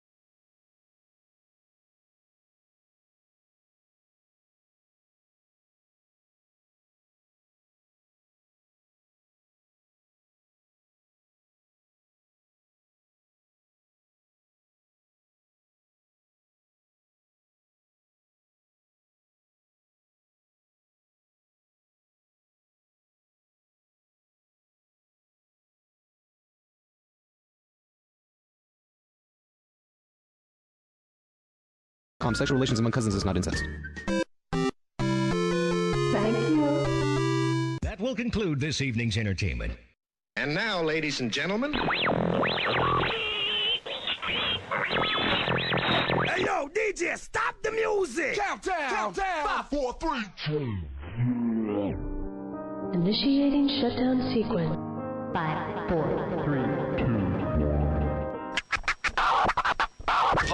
Um, sexual relations among cousins is not incest. Thank you. That will conclude this evening's entertainment. And now, ladies and gentlemen. Hey yo, DJ, stop the music! Countdown! Countdown! Five, four, three, two. Initiating shutdown sequence. Five, four, three, two.